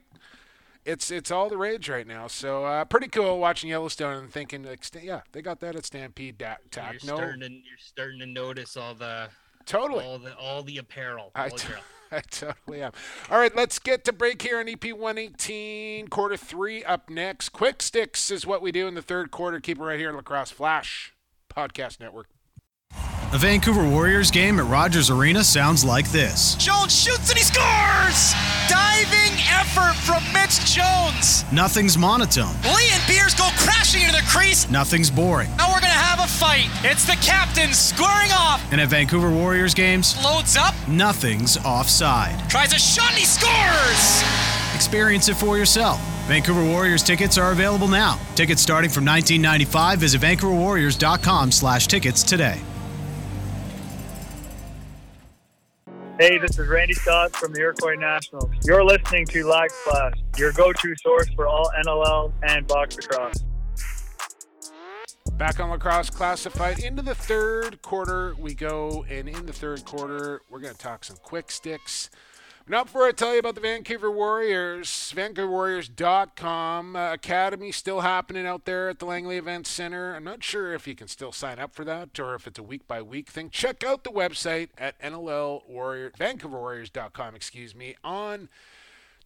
it's it's all the rage right now. So uh, pretty cool watching Yellowstone and thinking, like, yeah, they got that at Stampede da-
you're
No,
starting to you're starting to notice all the
totally.
all the all the apparel.
I
all the apparel.
I totally am. All right, let's get to break here on EP 118. Quarter three up next. Quick sticks is what we do in the third quarter. Keep it right here, Lacrosse Flash Podcast Network.
A Vancouver Warriors game at Rogers Arena sounds like this.
Jones shoots and he scores! Diving effort from Mitch Jones.
Nothing's monotone.
Lee and Beers go crashing into the crease.
Nothing's boring.
Now we're gonna have a fight. It's the captain squaring off.
And at Vancouver Warriors games,
Loads up,
nothing's offside.
tries a shot and he scores!
Experience it for yourself. Vancouver Warriors tickets are available now. Tickets starting from 1995. Visit vancouverwarriors.com slash tickets today.
Hey, this is Randy Scott from the Iroquois Nationals. You're listening to Lax Blast, your go-to source for all NLL and box lacrosse.
Back on Lacrosse Classified. Into the third quarter we go, and in the third quarter, we're going to talk some quick sticks. Now, before I tell you about the Vancouver Warriors, VancouverWarriors.com uh, Academy still happening out there at the Langley Event Center. I'm not sure if you can still sign up for that or if it's a week by week thing. Check out the website at NLL Warrior, VancouverWarriors.com, excuse me, on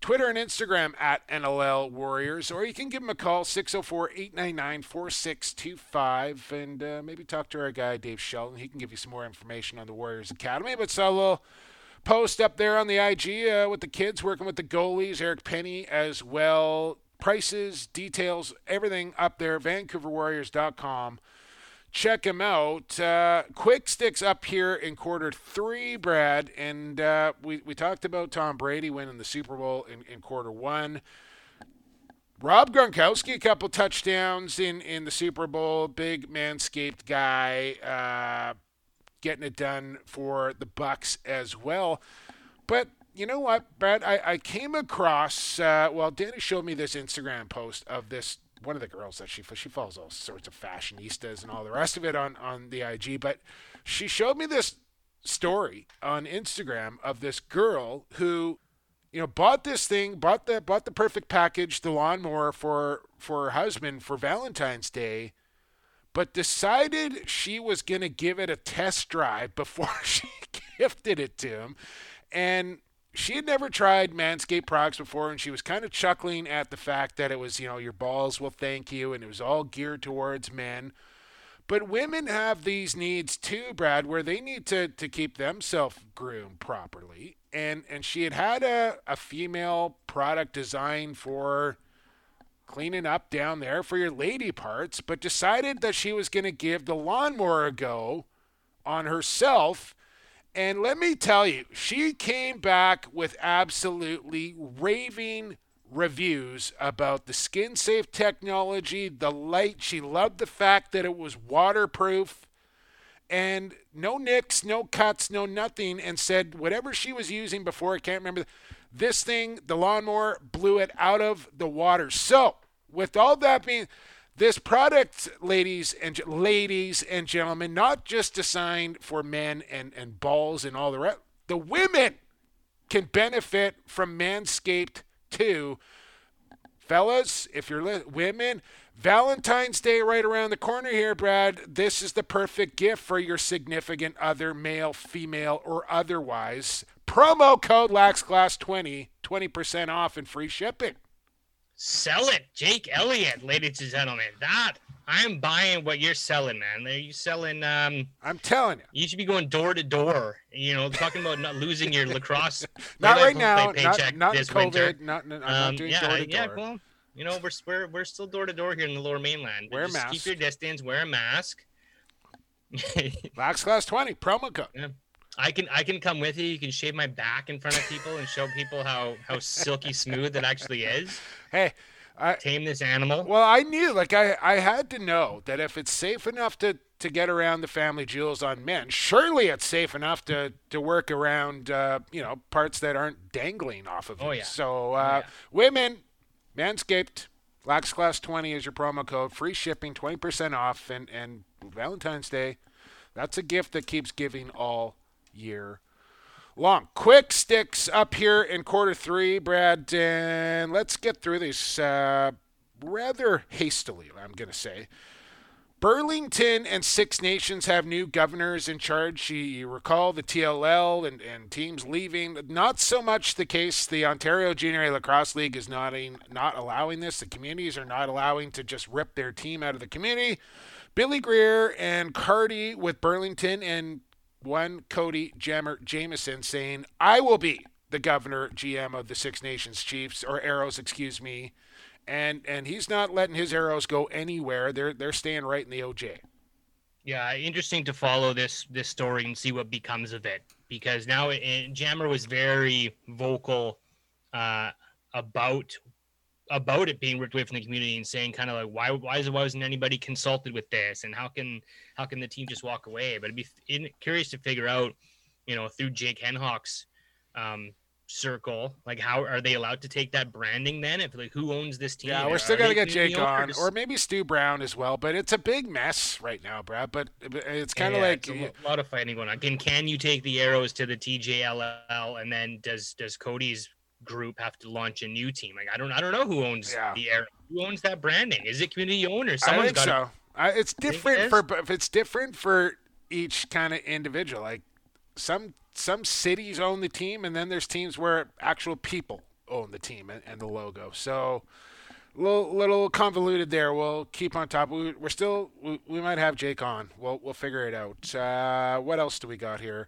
Twitter and Instagram at NLL Warriors, or you can give them a call, 604 899 4625, and uh, maybe talk to our guy, Dave Shelton. He can give you some more information on the Warriors Academy. But saw a little post up there on the IG uh, with the kids working with the goalies, Eric Penney as well. Prices, details, everything up there, VancouverWarriors.com check him out. Uh, quick sticks up here in quarter three, Brad, and uh, we we talked about Tom Brady winning the Super Bowl in, in quarter one. Rob Gronkowski, a couple touchdowns in in the Super Bowl. Big manscaped guy, uh, getting it done for the Bucs as well. But you know what, Brad? I, I came across. Uh, well, Danny showed me this Instagram post of this one of the girls that she she follows all sorts of fashionistas and all the rest of it on on the IG. But she showed me this story on Instagram of this girl who, you know, bought this thing, bought the bought the perfect package, the lawnmower for for her husband for Valentine's Day, but decided she was gonna give it a test drive before she gifted it to him, and she had never tried Manscaped products before, and she was kind of chuckling at the fact that it was, you know, your balls will thank you, and it was all geared towards men. But women have these needs too, Brad, where they need to, to keep themselves groomed properly. And and she had had a, a female product designed for cleaning up down there for your lady parts, but decided that she was going to give the lawnmower a go on herself. And let me tell you, she came back with absolutely raving reviews about the skin safe technology, the light. She loved the fact that it was waterproof and no nicks, no cuts, no nothing, and said whatever she was using before, I can't remember, this thing, the lawnmower, blew it out of the water. So, with all that being, this product, ladies and ladies and gentlemen, not just designed for men and, and balls and all the rest, the women can benefit from Manscaped too. Fellas, if you're li- women, Valentine's Day right around the corner here, Brad. This is the perfect gift for your significant other, male, female, or otherwise. Promo code LaxClass20, 20% off and free shipping.
Sell it, Jake Elliott, ladies and gentlemen. That I'm buying what you're selling, man. Are you selling? Um,
I'm telling you.
you should be going door to door. You know, talking about not losing your lacrosse.
Not right now. Not, not
this
COVID.
winter.
Not, not, I'm
Um,
not doing
yeah,
door to
yeah.
door.
Well, you know, we're we're we're still door to door here in the Lower Mainland.
Wear a
Just Keep your distance. Wear a mask.
LaxClass20, promo code. Yeah.
I can I can come with you. You can shave my back in front of people and show people how how silky smooth it actually is.
Hey, I,
tame this animal.
Well, I knew, like I, I had to know that if it's safe enough to, to get around the family jewels on men, surely it's safe enough to, to work around, uh, you know, parts that aren't dangling off of
Oh,
it.
yeah.
So,
Oh,
uh,
yeah.
women, Manscaped, Lax Class 20 is your promo code, free shipping, 20% off, and, and Valentine's Day. That's a gift that keeps giving all year long. Quick sticks up here in quarter three, Brad, and let's get through this uh, rather hastily, I'm going to say. Burlington and Six Nations have new governors in charge. You, recall the TLL and, and teams leaving. Not so much the case. The Ontario Junior A Lacrosse League is not, in, not allowing this. The communities are not allowing to just rip their team out of the community. Billy Greer and Cardi with Burlington and one Cody Jammer Jamieson saying, I will be the governor GM of the Six Nations Chiefs or Arrows, excuse me. And and he's not letting his arrows go anywhere. They're they're staying right in the OJ.
Yeah, interesting to follow this this story and see what becomes of it because now it, Jammer was very vocal uh, about about it being ripped away from the community and saying kind of like why why is why wasn't anybody consulted with this and how can how can the team just walk away? But I'd be in, curious to figure out, you know, through Jake Henhawk's um, circle, like how are they allowed to take that branding then? If like who owns this team?
Yeah, we're still gonna get
community
Jake on, or maybe Stu Brown as well. But it's a big mess right now, Brad. But it's kind of
Yeah,
like
a lot of fighting going on. Can can you take the arrows to the TJLL and then does does Cody's group have to launch a new team? Like I don't I don't know who owns
Yeah.
the arrow. Who owns that branding? Is it community owned or
I think
got
so. I, it's
think it
different for but if it's different for each kind of individual. Like some some cities own the team, and then there's teams where actual people own the team and, and the logo. So little little convoluted there. We'll keep on top. We, we're still we, we might have Jake on. We'll we'll figure it out. Uh, what else do we got here?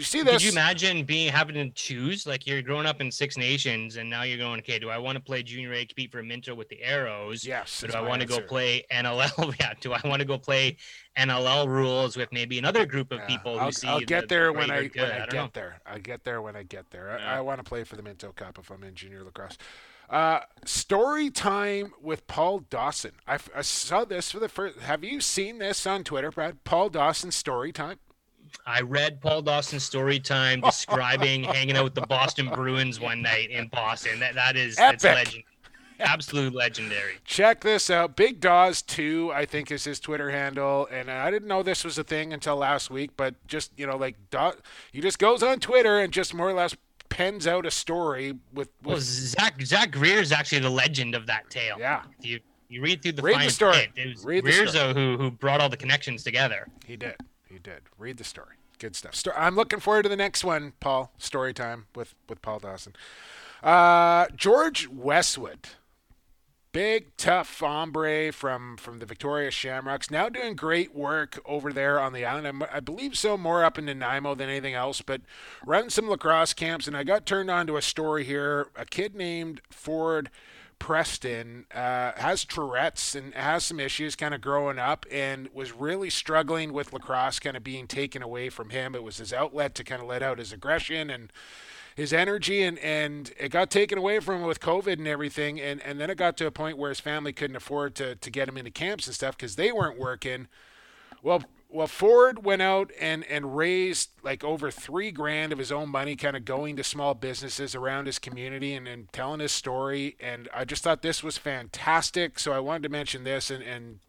You see this?
Could you imagine being having to choose? Like you're growing up in Six Nations, and now you're going, okay, do I want to play junior A, compete for a Minto with the Arrows?
Yes.
Or do I want to go play NLL? Yeah. Do I want to go play NLL rules with maybe another group of
Yeah,
people who
I'll,
see
I'll get
the
there when I when I,
don't
get
know.
there. I get there when I get there. I,
Yeah.
I want to play for the Minto Cup if I'm in junior lacrosse. Uh, story time with Paul Dawson. I saw this for the first. Have you seen this on Twitter, Brad? Paul Dawson story time.
I read Paul Dawson's story time describing hanging out with the Boston Bruins one night in Boston. That that is that's legend, absolute legendary.
Check this out. Big Dawes two, I think, is his Twitter handle, and I didn't know this was a thing until last week. But just you know, like Daw- he just goes on Twitter and just more or less pens out a story with. with
Well, Zach Zach Greer is actually the legend of that tale.
Yeah.
You you read through the
Read the story.
print, It was
Read story.
uh, who who brought all the connections together.
He did. Did. Read the story. Good stuff. Sto- I'm looking forward to the next one, Paul. Story time with with Paul Dawson. Uh, George Westwood, big tough hombre from from the Victoria Shamrocks, now doing great work over there on the island. I'm, I believe so, more up in Nanaimo than anything else, but running some lacrosse camps. And I got turned on to a story here. A kid named Ford. Preston uh, has Tourette's and has some issues kind of growing up and was really struggling with lacrosse kind of being taken away from him. It was his outlet to kind of let out his aggression and his energy and, and it got taken away from him with COVID and everything. And, and then it got to a point where his family couldn't afford to, to get him into camps and stuff because they weren't working. Well, well, Ford went out and, and raised like over three grand of his own money, kind of going to small businesses around his community and, and telling his story. And I just thought this was fantastic. So I wanted to mention this. And, and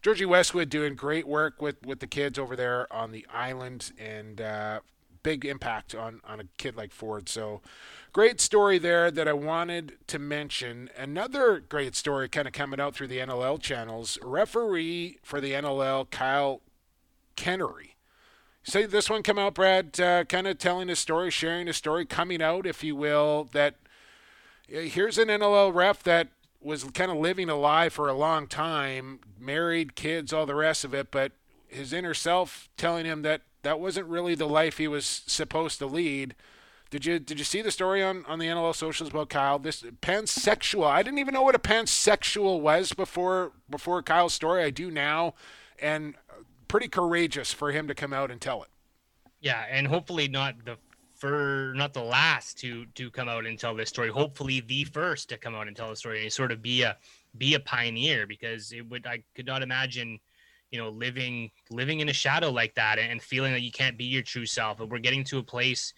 Georgie Westwood doing great work with, with the kids over there on the island and uh, big impact on, on a kid like Ford. So great story there that I wanted to mention. Another great story kind of coming out through the NLL channels. Referee for the NLL, Kyle Kennery. See this one come out, Brad, uh, kind of telling a story, sharing a story, coming out, if you will, that uh, here's an NLL ref that was kind of living a lie for a long time, married, kids, all the rest of it, but his inner self telling him that that wasn't really the life he was supposed to lead. Did you did you see the story on, on the NLL socials about Kyle? This pansexual. I didn't even know what a pansexual was before before Kyle's story. I do now, and pretty courageous for him to come out and tell it.
Yeah, and hopefully not the for not the last to to come out and tell this story. Hopefully, the first to come out and tell the story and sort of be a be a pioneer because it would I could not imagine, you know, living living in a shadow like that and feeling that you can't be your true self. But we're getting to a place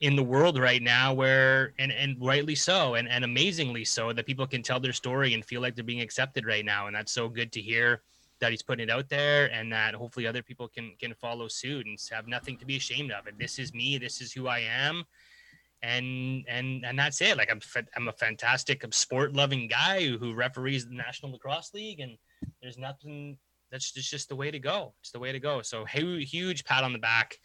in the world right now where and and rightly so and and amazingly so that people can tell their story and feel like they're being accepted right now and that's so good to hear that he's putting it out there and that hopefully other people can can follow suit and have nothing to be ashamed of. And this is me this is who i am. And and and that's it. Like i'm i'm a fantastic sport loving guy who, referees the national lacrosse league and there's nothing that's just, just the way to go. It's the way to go. So huge, huge pat on the back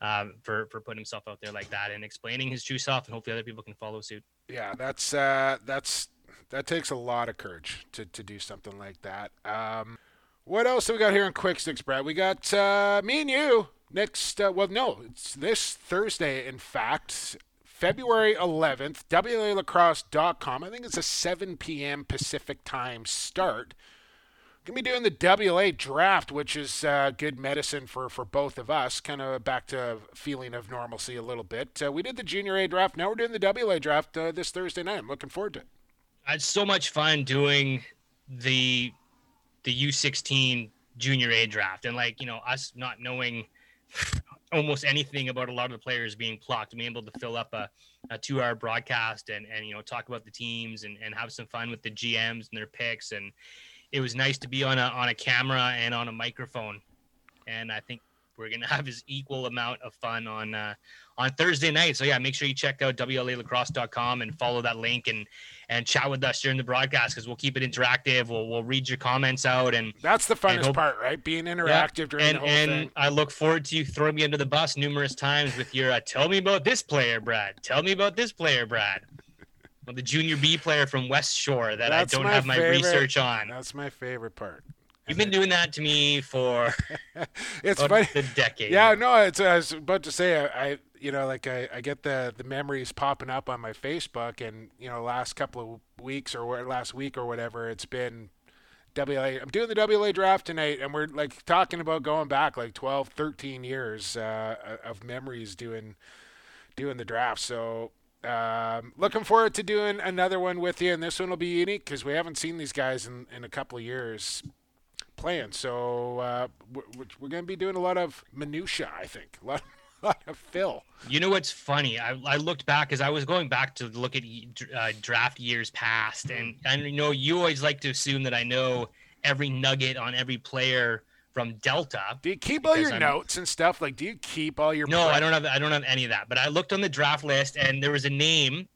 um, for for putting himself out there like that and explaining his true self, and hopefully other people can follow suit.
Yeah, that's uh, that's that takes a lot of courage to to do something like that. Um, what else have we got here in Quick Sticks, Brad? We got uh, me and you next. Uh, well, no, it's this Thursday. In fact, February 11th, WLAlacrosse.com. I think it's a 7 p.m. Pacific time start. Gonna be doing the WLA draft, which is uh, good medicine for, for both of us. Kind of back to feeling of normalcy a little bit. Uh, we did the Junior A draft. Now we're doing the WLA draft uh, this Thursday night. I'm looking forward to it.
It's so much fun doing the the U16 Junior A draft, and like you know us not knowing almost anything about a lot of the players being plucked, being able to fill up a, a two hour broadcast and and you know talk about the teams and and have some fun with the GMs and their picks. And it was nice to be on a on a camera and on a microphone, and I think we're gonna have his equal amount of fun on uh, on Thursday night. So yeah, make sure you check out WLAlacrosse.com and follow that link and and chat with us during the broadcast because we'll keep it interactive. We'll we'll read your comments out and
that's the funnest hope, part, right? Being interactive yeah, during
and,
the whole
and
thing.
I look forward to you throwing me under the bus numerous times with your uh, "Tell me about this player, Brad." Tell me about this player, Brad Well, the junior B player from West Shore that That's I don't my have my favorite. research on.
That's my favorite part.
You've been doing that to me for
it's funny.
the decade.
Yeah, no, it's I was about to say I, I you know like I, I get the the memories popping up on my Facebook and you know last couple of weeks or last week or whatever it's been WLA I'm doing the WLA draft tonight and we're like talking about going back like 12 13 years uh, of memories doing doing the draft. So um, looking forward to doing another one with you, and this one will be unique because we haven't seen these guys in, in a couple of years playing. So uh, we're, we're going to be doing a lot of minutia, I think, a lot, a lot of fill.
You know what's funny? I, I looked back as I was going back to look at uh, draft years past, and I know you always like to assume that I know every nugget on every player from Delta.
Do you keep all your I'm, notes and stuff? Like, do you keep all your?
No, I don't have. I don't have any of that. But I looked on the draft list, and there was a name.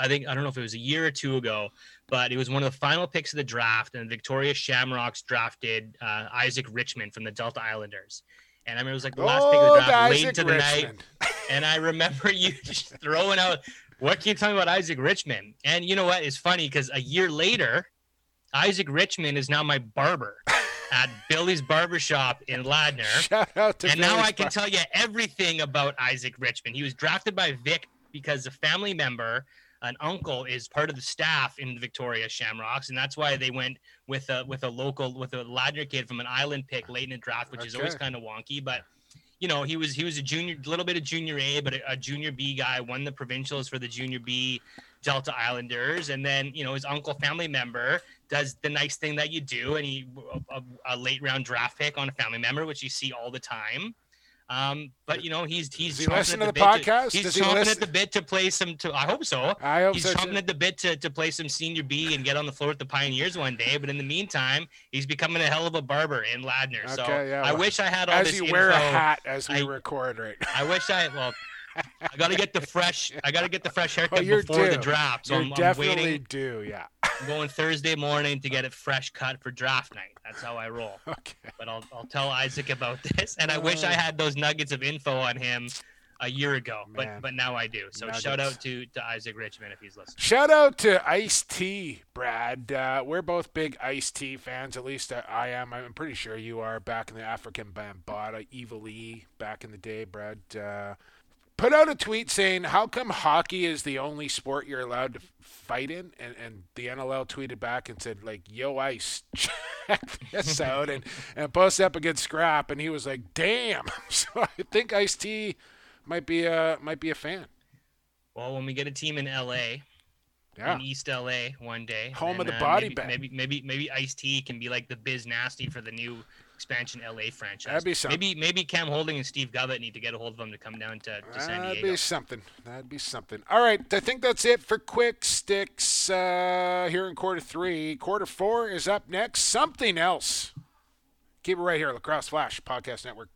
I think I don't know if it was a year or two ago, but it was one of the final picks of the draft, and Victoria Shamrocks drafted uh, Isaac Richmond from the Delta Islanders. And I remember it was like the last oh, pick of the oh, draft, late into the Richmond. night. and I remember you just throwing out, "What can you tell me about Isaac Richmond?" And you know what? It's funny because a year later, Isaac Richmond is now my barber at Billy's Barbershop in Ladner.
Shout out to
And
Billy's
now I can tell you everything about Isaac Richmond. He was drafted by Vic because a family member, an uncle, is part of the staff in the Victoria Shamrocks, and that's why they went with a with a local with a Ladner kid from an island pick late in the draft, which okay. is always kind of wonky, but you know, he was he was a junior, a little bit of junior A, but a, a, junior B guy. Won the provincials for the junior B Delta Islanders, and then you know his uncle, family member, does the nice thing that you do, and he a, a late round draft pick on a family member, which you see all the time. Um, but you know he's he's
he listen to the,
the
podcast.
To, he's chomping
he
at the bit to play some. To I hope so.
I hope
he's
so
chomping
too.
at the bit to, to play some senior B and get on the floor with the Pioneers one day. But in the meantime, he's becoming a hell of a barber in Ladner.
Okay,
so
yeah,
I wish I had all
as
this.
you
info.
wear a hat as we
I,
record right.
I wish I well. I gotta get the fresh. I gotta get the fresh haircut
oh,
before
due.
the draft. So
you
I'm,
definitely
I'm waiting.
do. Yeah.
I'm going Thursday morning to get it fresh cut for draft night. That's how I roll.
Okay.
But I'll I'll tell Isaac about this, and I wish I had those nuggets of info on him a year ago,
Man.
but but now I do. So
Nuggets.
shout out to to Isaac Richmond if he's listening.
Shout out to Ice T, Brad. Uh, we're both big Ice T fans. At least I am. I'm pretty sure you are. Back in the Afrika Bambaataa, Evil E, back in the day, Brad. Uh, put out a tweet saying, "How come hockey is the only sport you're allowed to fight in?" And, and the NLL tweeted back and said, "Like, yo, Ice, check this out," and and post up against Scrap, and he was like, "Damn." So I think Ice T might be a might be a fan.
Well, when we get a team in LA,
Yeah.
in East LA one day,
Home of
then,
the uh, body
maybe,
bag.
Maybe maybe maybe Ice T can be like the Biz Nasty for the new expansion LA franchise.
That'd be something.
Maybe maybe Cam Holding and Steve Govett need to get a hold of him to come down to, to San Diego.
That'd be something. That'd be something. All right, I think that's it for quick sticks uh, here in quarter three. Quarter four is up next. Something else. Keep it right here, Lacrosse Flash Podcast Network.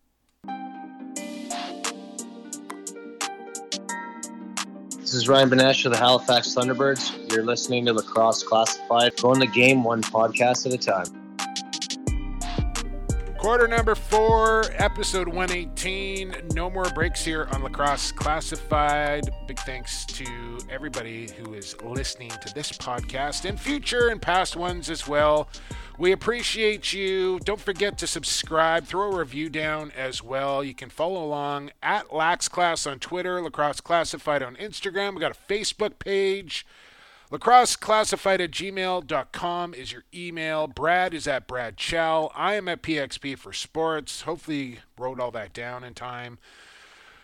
This is Ryan Benesh of the Halifax Thunderbirds. You're listening to Lacrosse Classified, going the game one podcast at a time.
Quarter number four, episode 118. No more breaks here on Lacrosse Classified. Big thanks to everybody who is listening to this podcast and future and past ones as well. We appreciate you. Don't forget to subscribe, throw a review down as well. You can follow along at LaxClass on Twitter, Lacrosse Classified on Instagram. We got a Facebook page. LacrosseClassified at gmail.com is your email. Brad is at Brad Chow. I am at PXP for Sports. Hopefully, wrote all that down in time.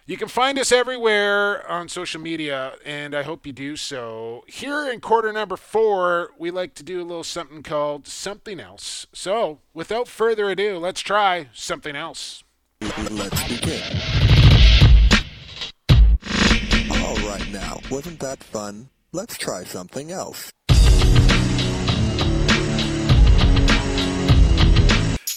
You can find us everywhere on social media, and I hope you do so. Here in quarter number four, we like to do a little something called Something Else. So, without further ado, let's try something else.
Let's begin. All right now, wasn't that fun? Let's try something else.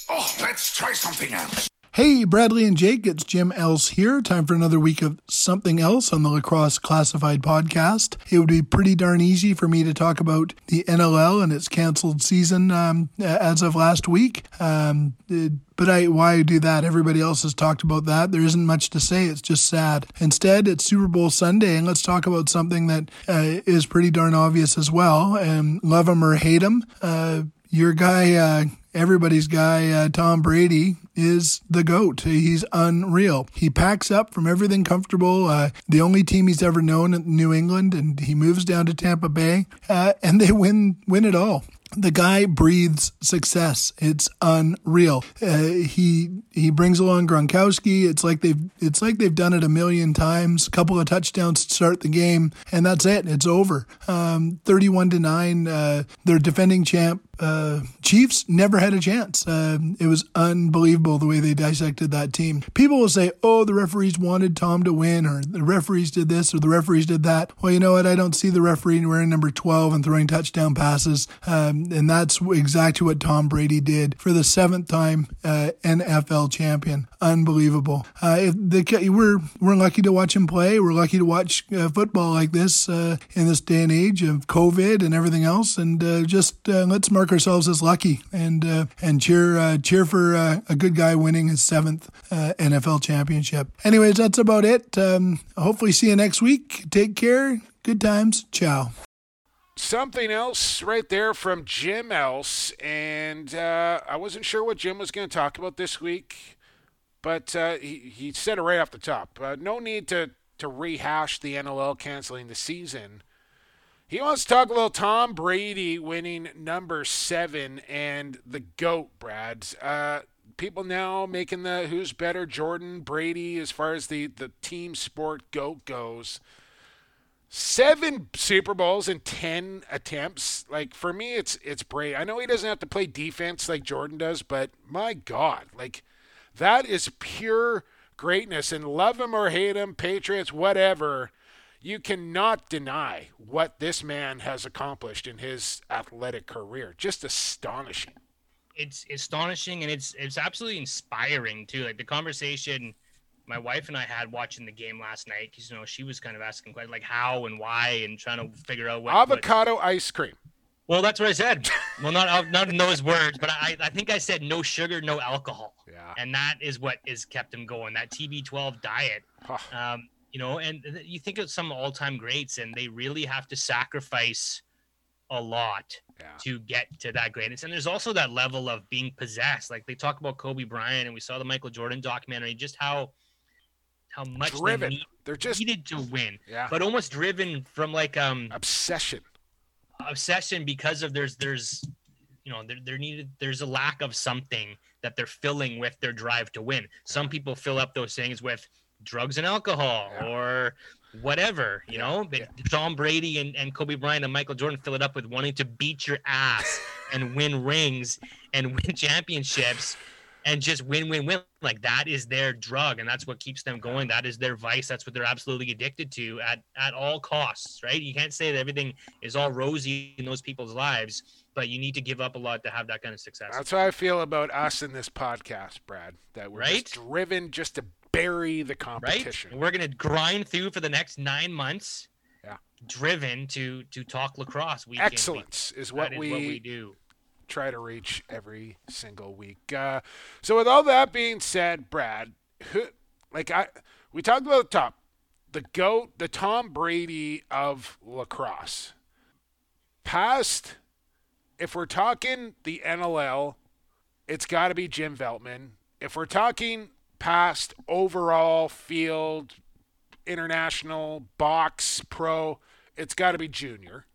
Oh, let's try something else.
Hey, Bradley and Jake, it's Jim Else here. Time for another week of something else on the Lacrosse Classified podcast. It would be pretty darn easy for me to talk about the NLL and its canceled season um, as of last week. Um, it- but I, why do that? Everybody else has talked about that. There isn't much to say. It's just sad. Instead, it's Super Bowl Sunday, and let's talk about something that uh, is pretty darn obvious as well. And love him or hate him, uh, your guy, uh, everybody's guy, uh, Tom Brady, is the GOAT. He's unreal. He packs up from everything comfortable, uh, the only team he's ever known in New England, and he moves down to Tampa Bay, uh, and they win, win it all. The guy breathes success. It's unreal. Uh, he he brings along Gronkowski. It's like they've it's like they've done it a million times. A couple of touchdowns to start the game, and that's it. It's over. Um, Thirty-one to nine. Uh, they're defending champ. Uh, Chiefs never had a chance. Uh, it was unbelievable the way they dissected that team. People will say, "Oh, the referees wanted Tom to win, or the referees did this, or the referees did that." Well, you know what? I don't see the referee wearing number twelve and throwing touchdown passes, um, and that's exactly what Tom Brady did for the seventh time uh, NFL champion. Unbelievable. Uh, the, we're we're lucky to watch him play. We're lucky to watch uh, football like this uh, in this day and age of COVID and everything else. And uh, just uh, let's mark ourselves as lucky and uh, and cheer cheer for a good guy winning his seventh NFL championship. Anyways, that's about it. Um, hopefully, see you next week. Take care. Good times. Ciao.
Something else right there from Jim Else, and uh, I wasn't sure what Jim was going to talk about this week, but uh, he, he said it right off the top. Uh, no need to, to rehash the NLL canceling the season. He wants to talk a little Tom Brady winning number seven and the GOAT, Brad. Uh, people now making the who's better, Jordan, Brady, as far as the, the team sport GOAT goes seven Super Bowls in ten attempts. Like for me, it's it's Brady. I know he doesn't have to play defense like Jordan does, but my God, like that is pure greatness. And love him or hate him, Patriots, whatever. You cannot deny what this man has accomplished in his athletic career. Just astonishing.
it's astonishing and it's it's absolutely inspiring too. Like the conversation my wife and I had watching the game last night, because you know she was kind of asking questions like how and why and trying to figure out what what-
Avocado ice cream.
well, that's what I said. well, not not in those words, but I I think I said no sugar, no alcohol.
Yeah.
And that is what has kept him going. That TB12 diet. Um, you know, and you think of some all-time greats, and they really have to sacrifice a lot to get to that greatness. And there's also that level of being possessed. Like they talk about Kobe Bryant, and we saw the Michael Jordan documentary, just how how much
Driven.
they need,
They're just
needed to win.
Yeah.
But almost driven from like um
obsession.
Obsession because of there's there's you know there, there needed there's a lack of something that they're filling with their drive to win. Some people fill up those things with drugs and alcohol
Yeah.
or whatever, you
Yeah,
know. But Tom Brady and, and Kobe Bryant and Michael Jordan fill it up with wanting to beat your ass and win rings and win championships and just win, win, win. Like that is their drug, and that's what keeps them going. That is their vice. That's what they're absolutely addicted to at at all costs, right? You can't say that everything is all rosy in those people's lives, but you need to give up a lot to have that kind of success.
That's how I feel about us in this podcast, Brad. That we're
Right?
just driven just to bury the competition.
And we're gonna grind through for the next nine months.
Yeah.
Driven to to talk lacrosse week
Excellence is what
That is
we,
what we do.
Try to reach every single week. Uh, so with all that being said, Brad, who, like I, we talked about the top, the goat, the Tom Brady of lacrosse. Past, if we're talking the NLL, it's got to be Jim Veltman. If we're talking past overall field, international box pro, it's got to be Junior.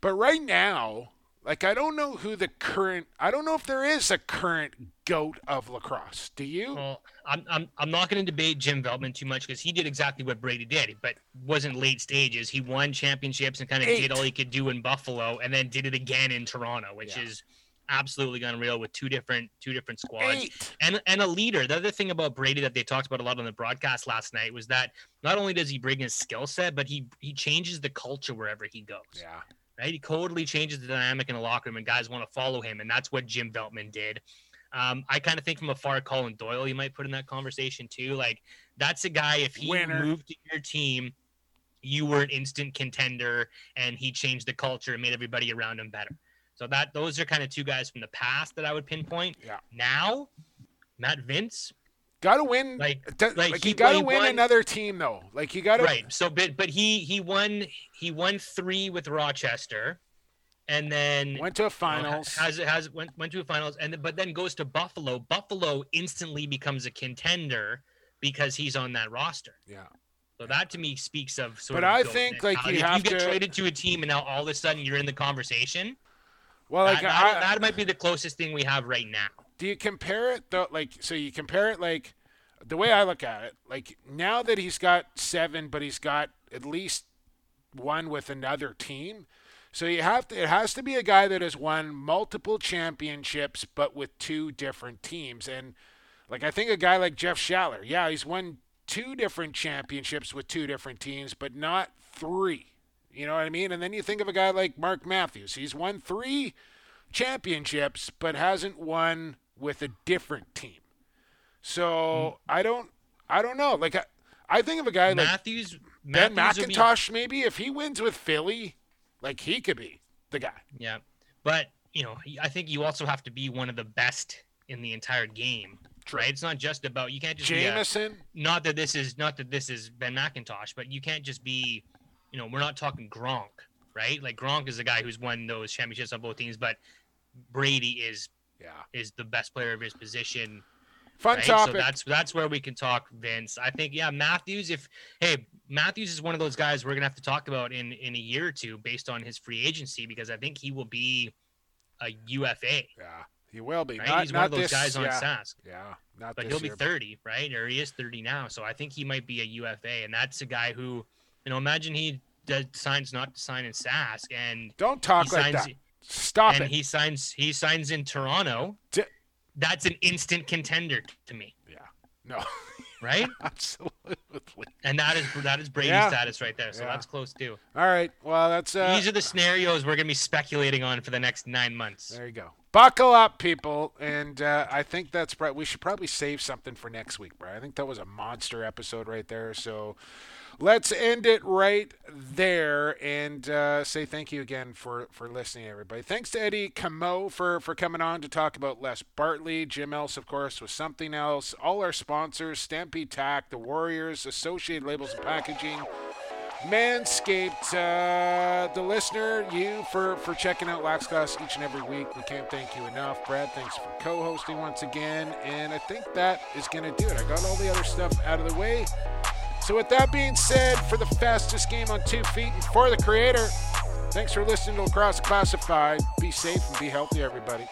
But right now, like I don't know who the current I don't know if there is a current goat of lacrosse. Do you?
Well, I'm I'm I'm not going to debate Jim Veltman too much because he did exactly what Brady did, but wasn't late stages. He won championships and kind of did all he could do in Buffalo, and then did it again in Toronto, which
Yeah.
is absolutely unreal with two different two different squads.
Eight.
and and a leader. The other thing about Brady that they talked about a lot on the broadcast last night was that not only does he bring his skill set, but he he changes the culture wherever he goes.
Yeah.
Right? He totally changes the dynamic in the locker room, and guys want to follow him, and that's what Jim Veltman did. Um, I kind of think from afar, Colin Doyle, you might put in that conversation too. Like that's a guy. If he
Winner.
moved to your team, you were an instant contender, and he changed the culture and made everybody around him better. So that those are kind of two guys from the past that I would pinpoint.
Yeah.
Now, Matt Vinc,
Got to win.
Like-
Like,
like he-
got to win
won-
another team though. Like he got to.
right? So, but but he he won he won three with Rochester, and then
Went to a
you know,
finals.
has has went went to a finals, and then- but then goes to Buffalo. Buffalo instantly becomes a contender because he's on that roster.
yeah.
So that to me speaks of sort
But
of
I
goat
think, like, you
if
have
you get
to-
traded to a team and now all of a sudden you're in the conversation.
Well, like
that, that,
I,
that might be the closest thing we have right now.
Do you compare it though? Like so, you compare it like the way I look at it. Like now that he's got seven, but he's got at least one with another team. So you have to. It has to be a guy that has won multiple championships, but with two different teams. And like I think a guy like Jeff Shattler, yeah, he's won two different championships with two different teams, but not three. You know what I mean? And then you think of a guy like Mark Matthews. He's won three championships, but hasn't won with a different team. So hmm. I don't, I don't know. Like I, I think of a guy like
Matthews,
Ben
Matthews would be-
McIntosh. Maybe if he wins with Philly, like he could be the guy.
Yeah, but you know, I think you also have to be one of the best in the entire game. Right? It's not just about you can't just be a- not that this is not that this is Ben McIntosh, but you can't just be, you know, we're not talking Gronk, right? Like Gronk is the guy who's won those championships on both teams, but Brady is
Yeah.
is the best player of his position.
Fun
right?
topic.
So that's that's where we can talk Vinc. I think yeah, Matthews. If hey, Matthews is one of those guys we're gonna have to talk about in in a year or two based on his free agency because I think he will be a UFA.
yeah, he will be.
Right?
Not,
He's
not
one of those
this,
guys on
yeah,
Sask.
Yeah, not
but he'll be
year,
30, right? Or he is 30 now. So I think he might be a UFA. And that's a guy who, you know, imagine he signs not to sign in Sask and
Don't talk like
signs,
that. Stop
and
it.
he signs he signs in Toronto.
D-
That's an instant contender to me,
yeah. No.
right?
Absolutely.
And that is that is Brady's
Yeah.
status right there. So
Yeah.
that's close too.
All right. Well, that's uh,
These are the scenarios we're gonna be speculating on for the next nine months.
There you go. Buckle up, people. And uh, I think that's right. We should probably save something for next week, bro. I think that was a monster episode right there. So let's end it right there and uh, say thank you again for, for listening, everybody. Thanks to Eddie Comeau for, for coming on to talk about Les Bartley. Jim Else, of course, was something else. All our sponsors Stampede Tack, The Warriors, Associated Labels and Packaging. Manscaped, uh, the listener, you for for checking out Lax Class each and every week. We can't thank you enough. Brad, thanks for co-hosting once again. And I think that is going to do it. I got all the other stuff out of the way. So with that being said, for the fastest game on two feet and for the creator, thanks for listening to Lacrosse Classified. Be safe and be healthy, everybody.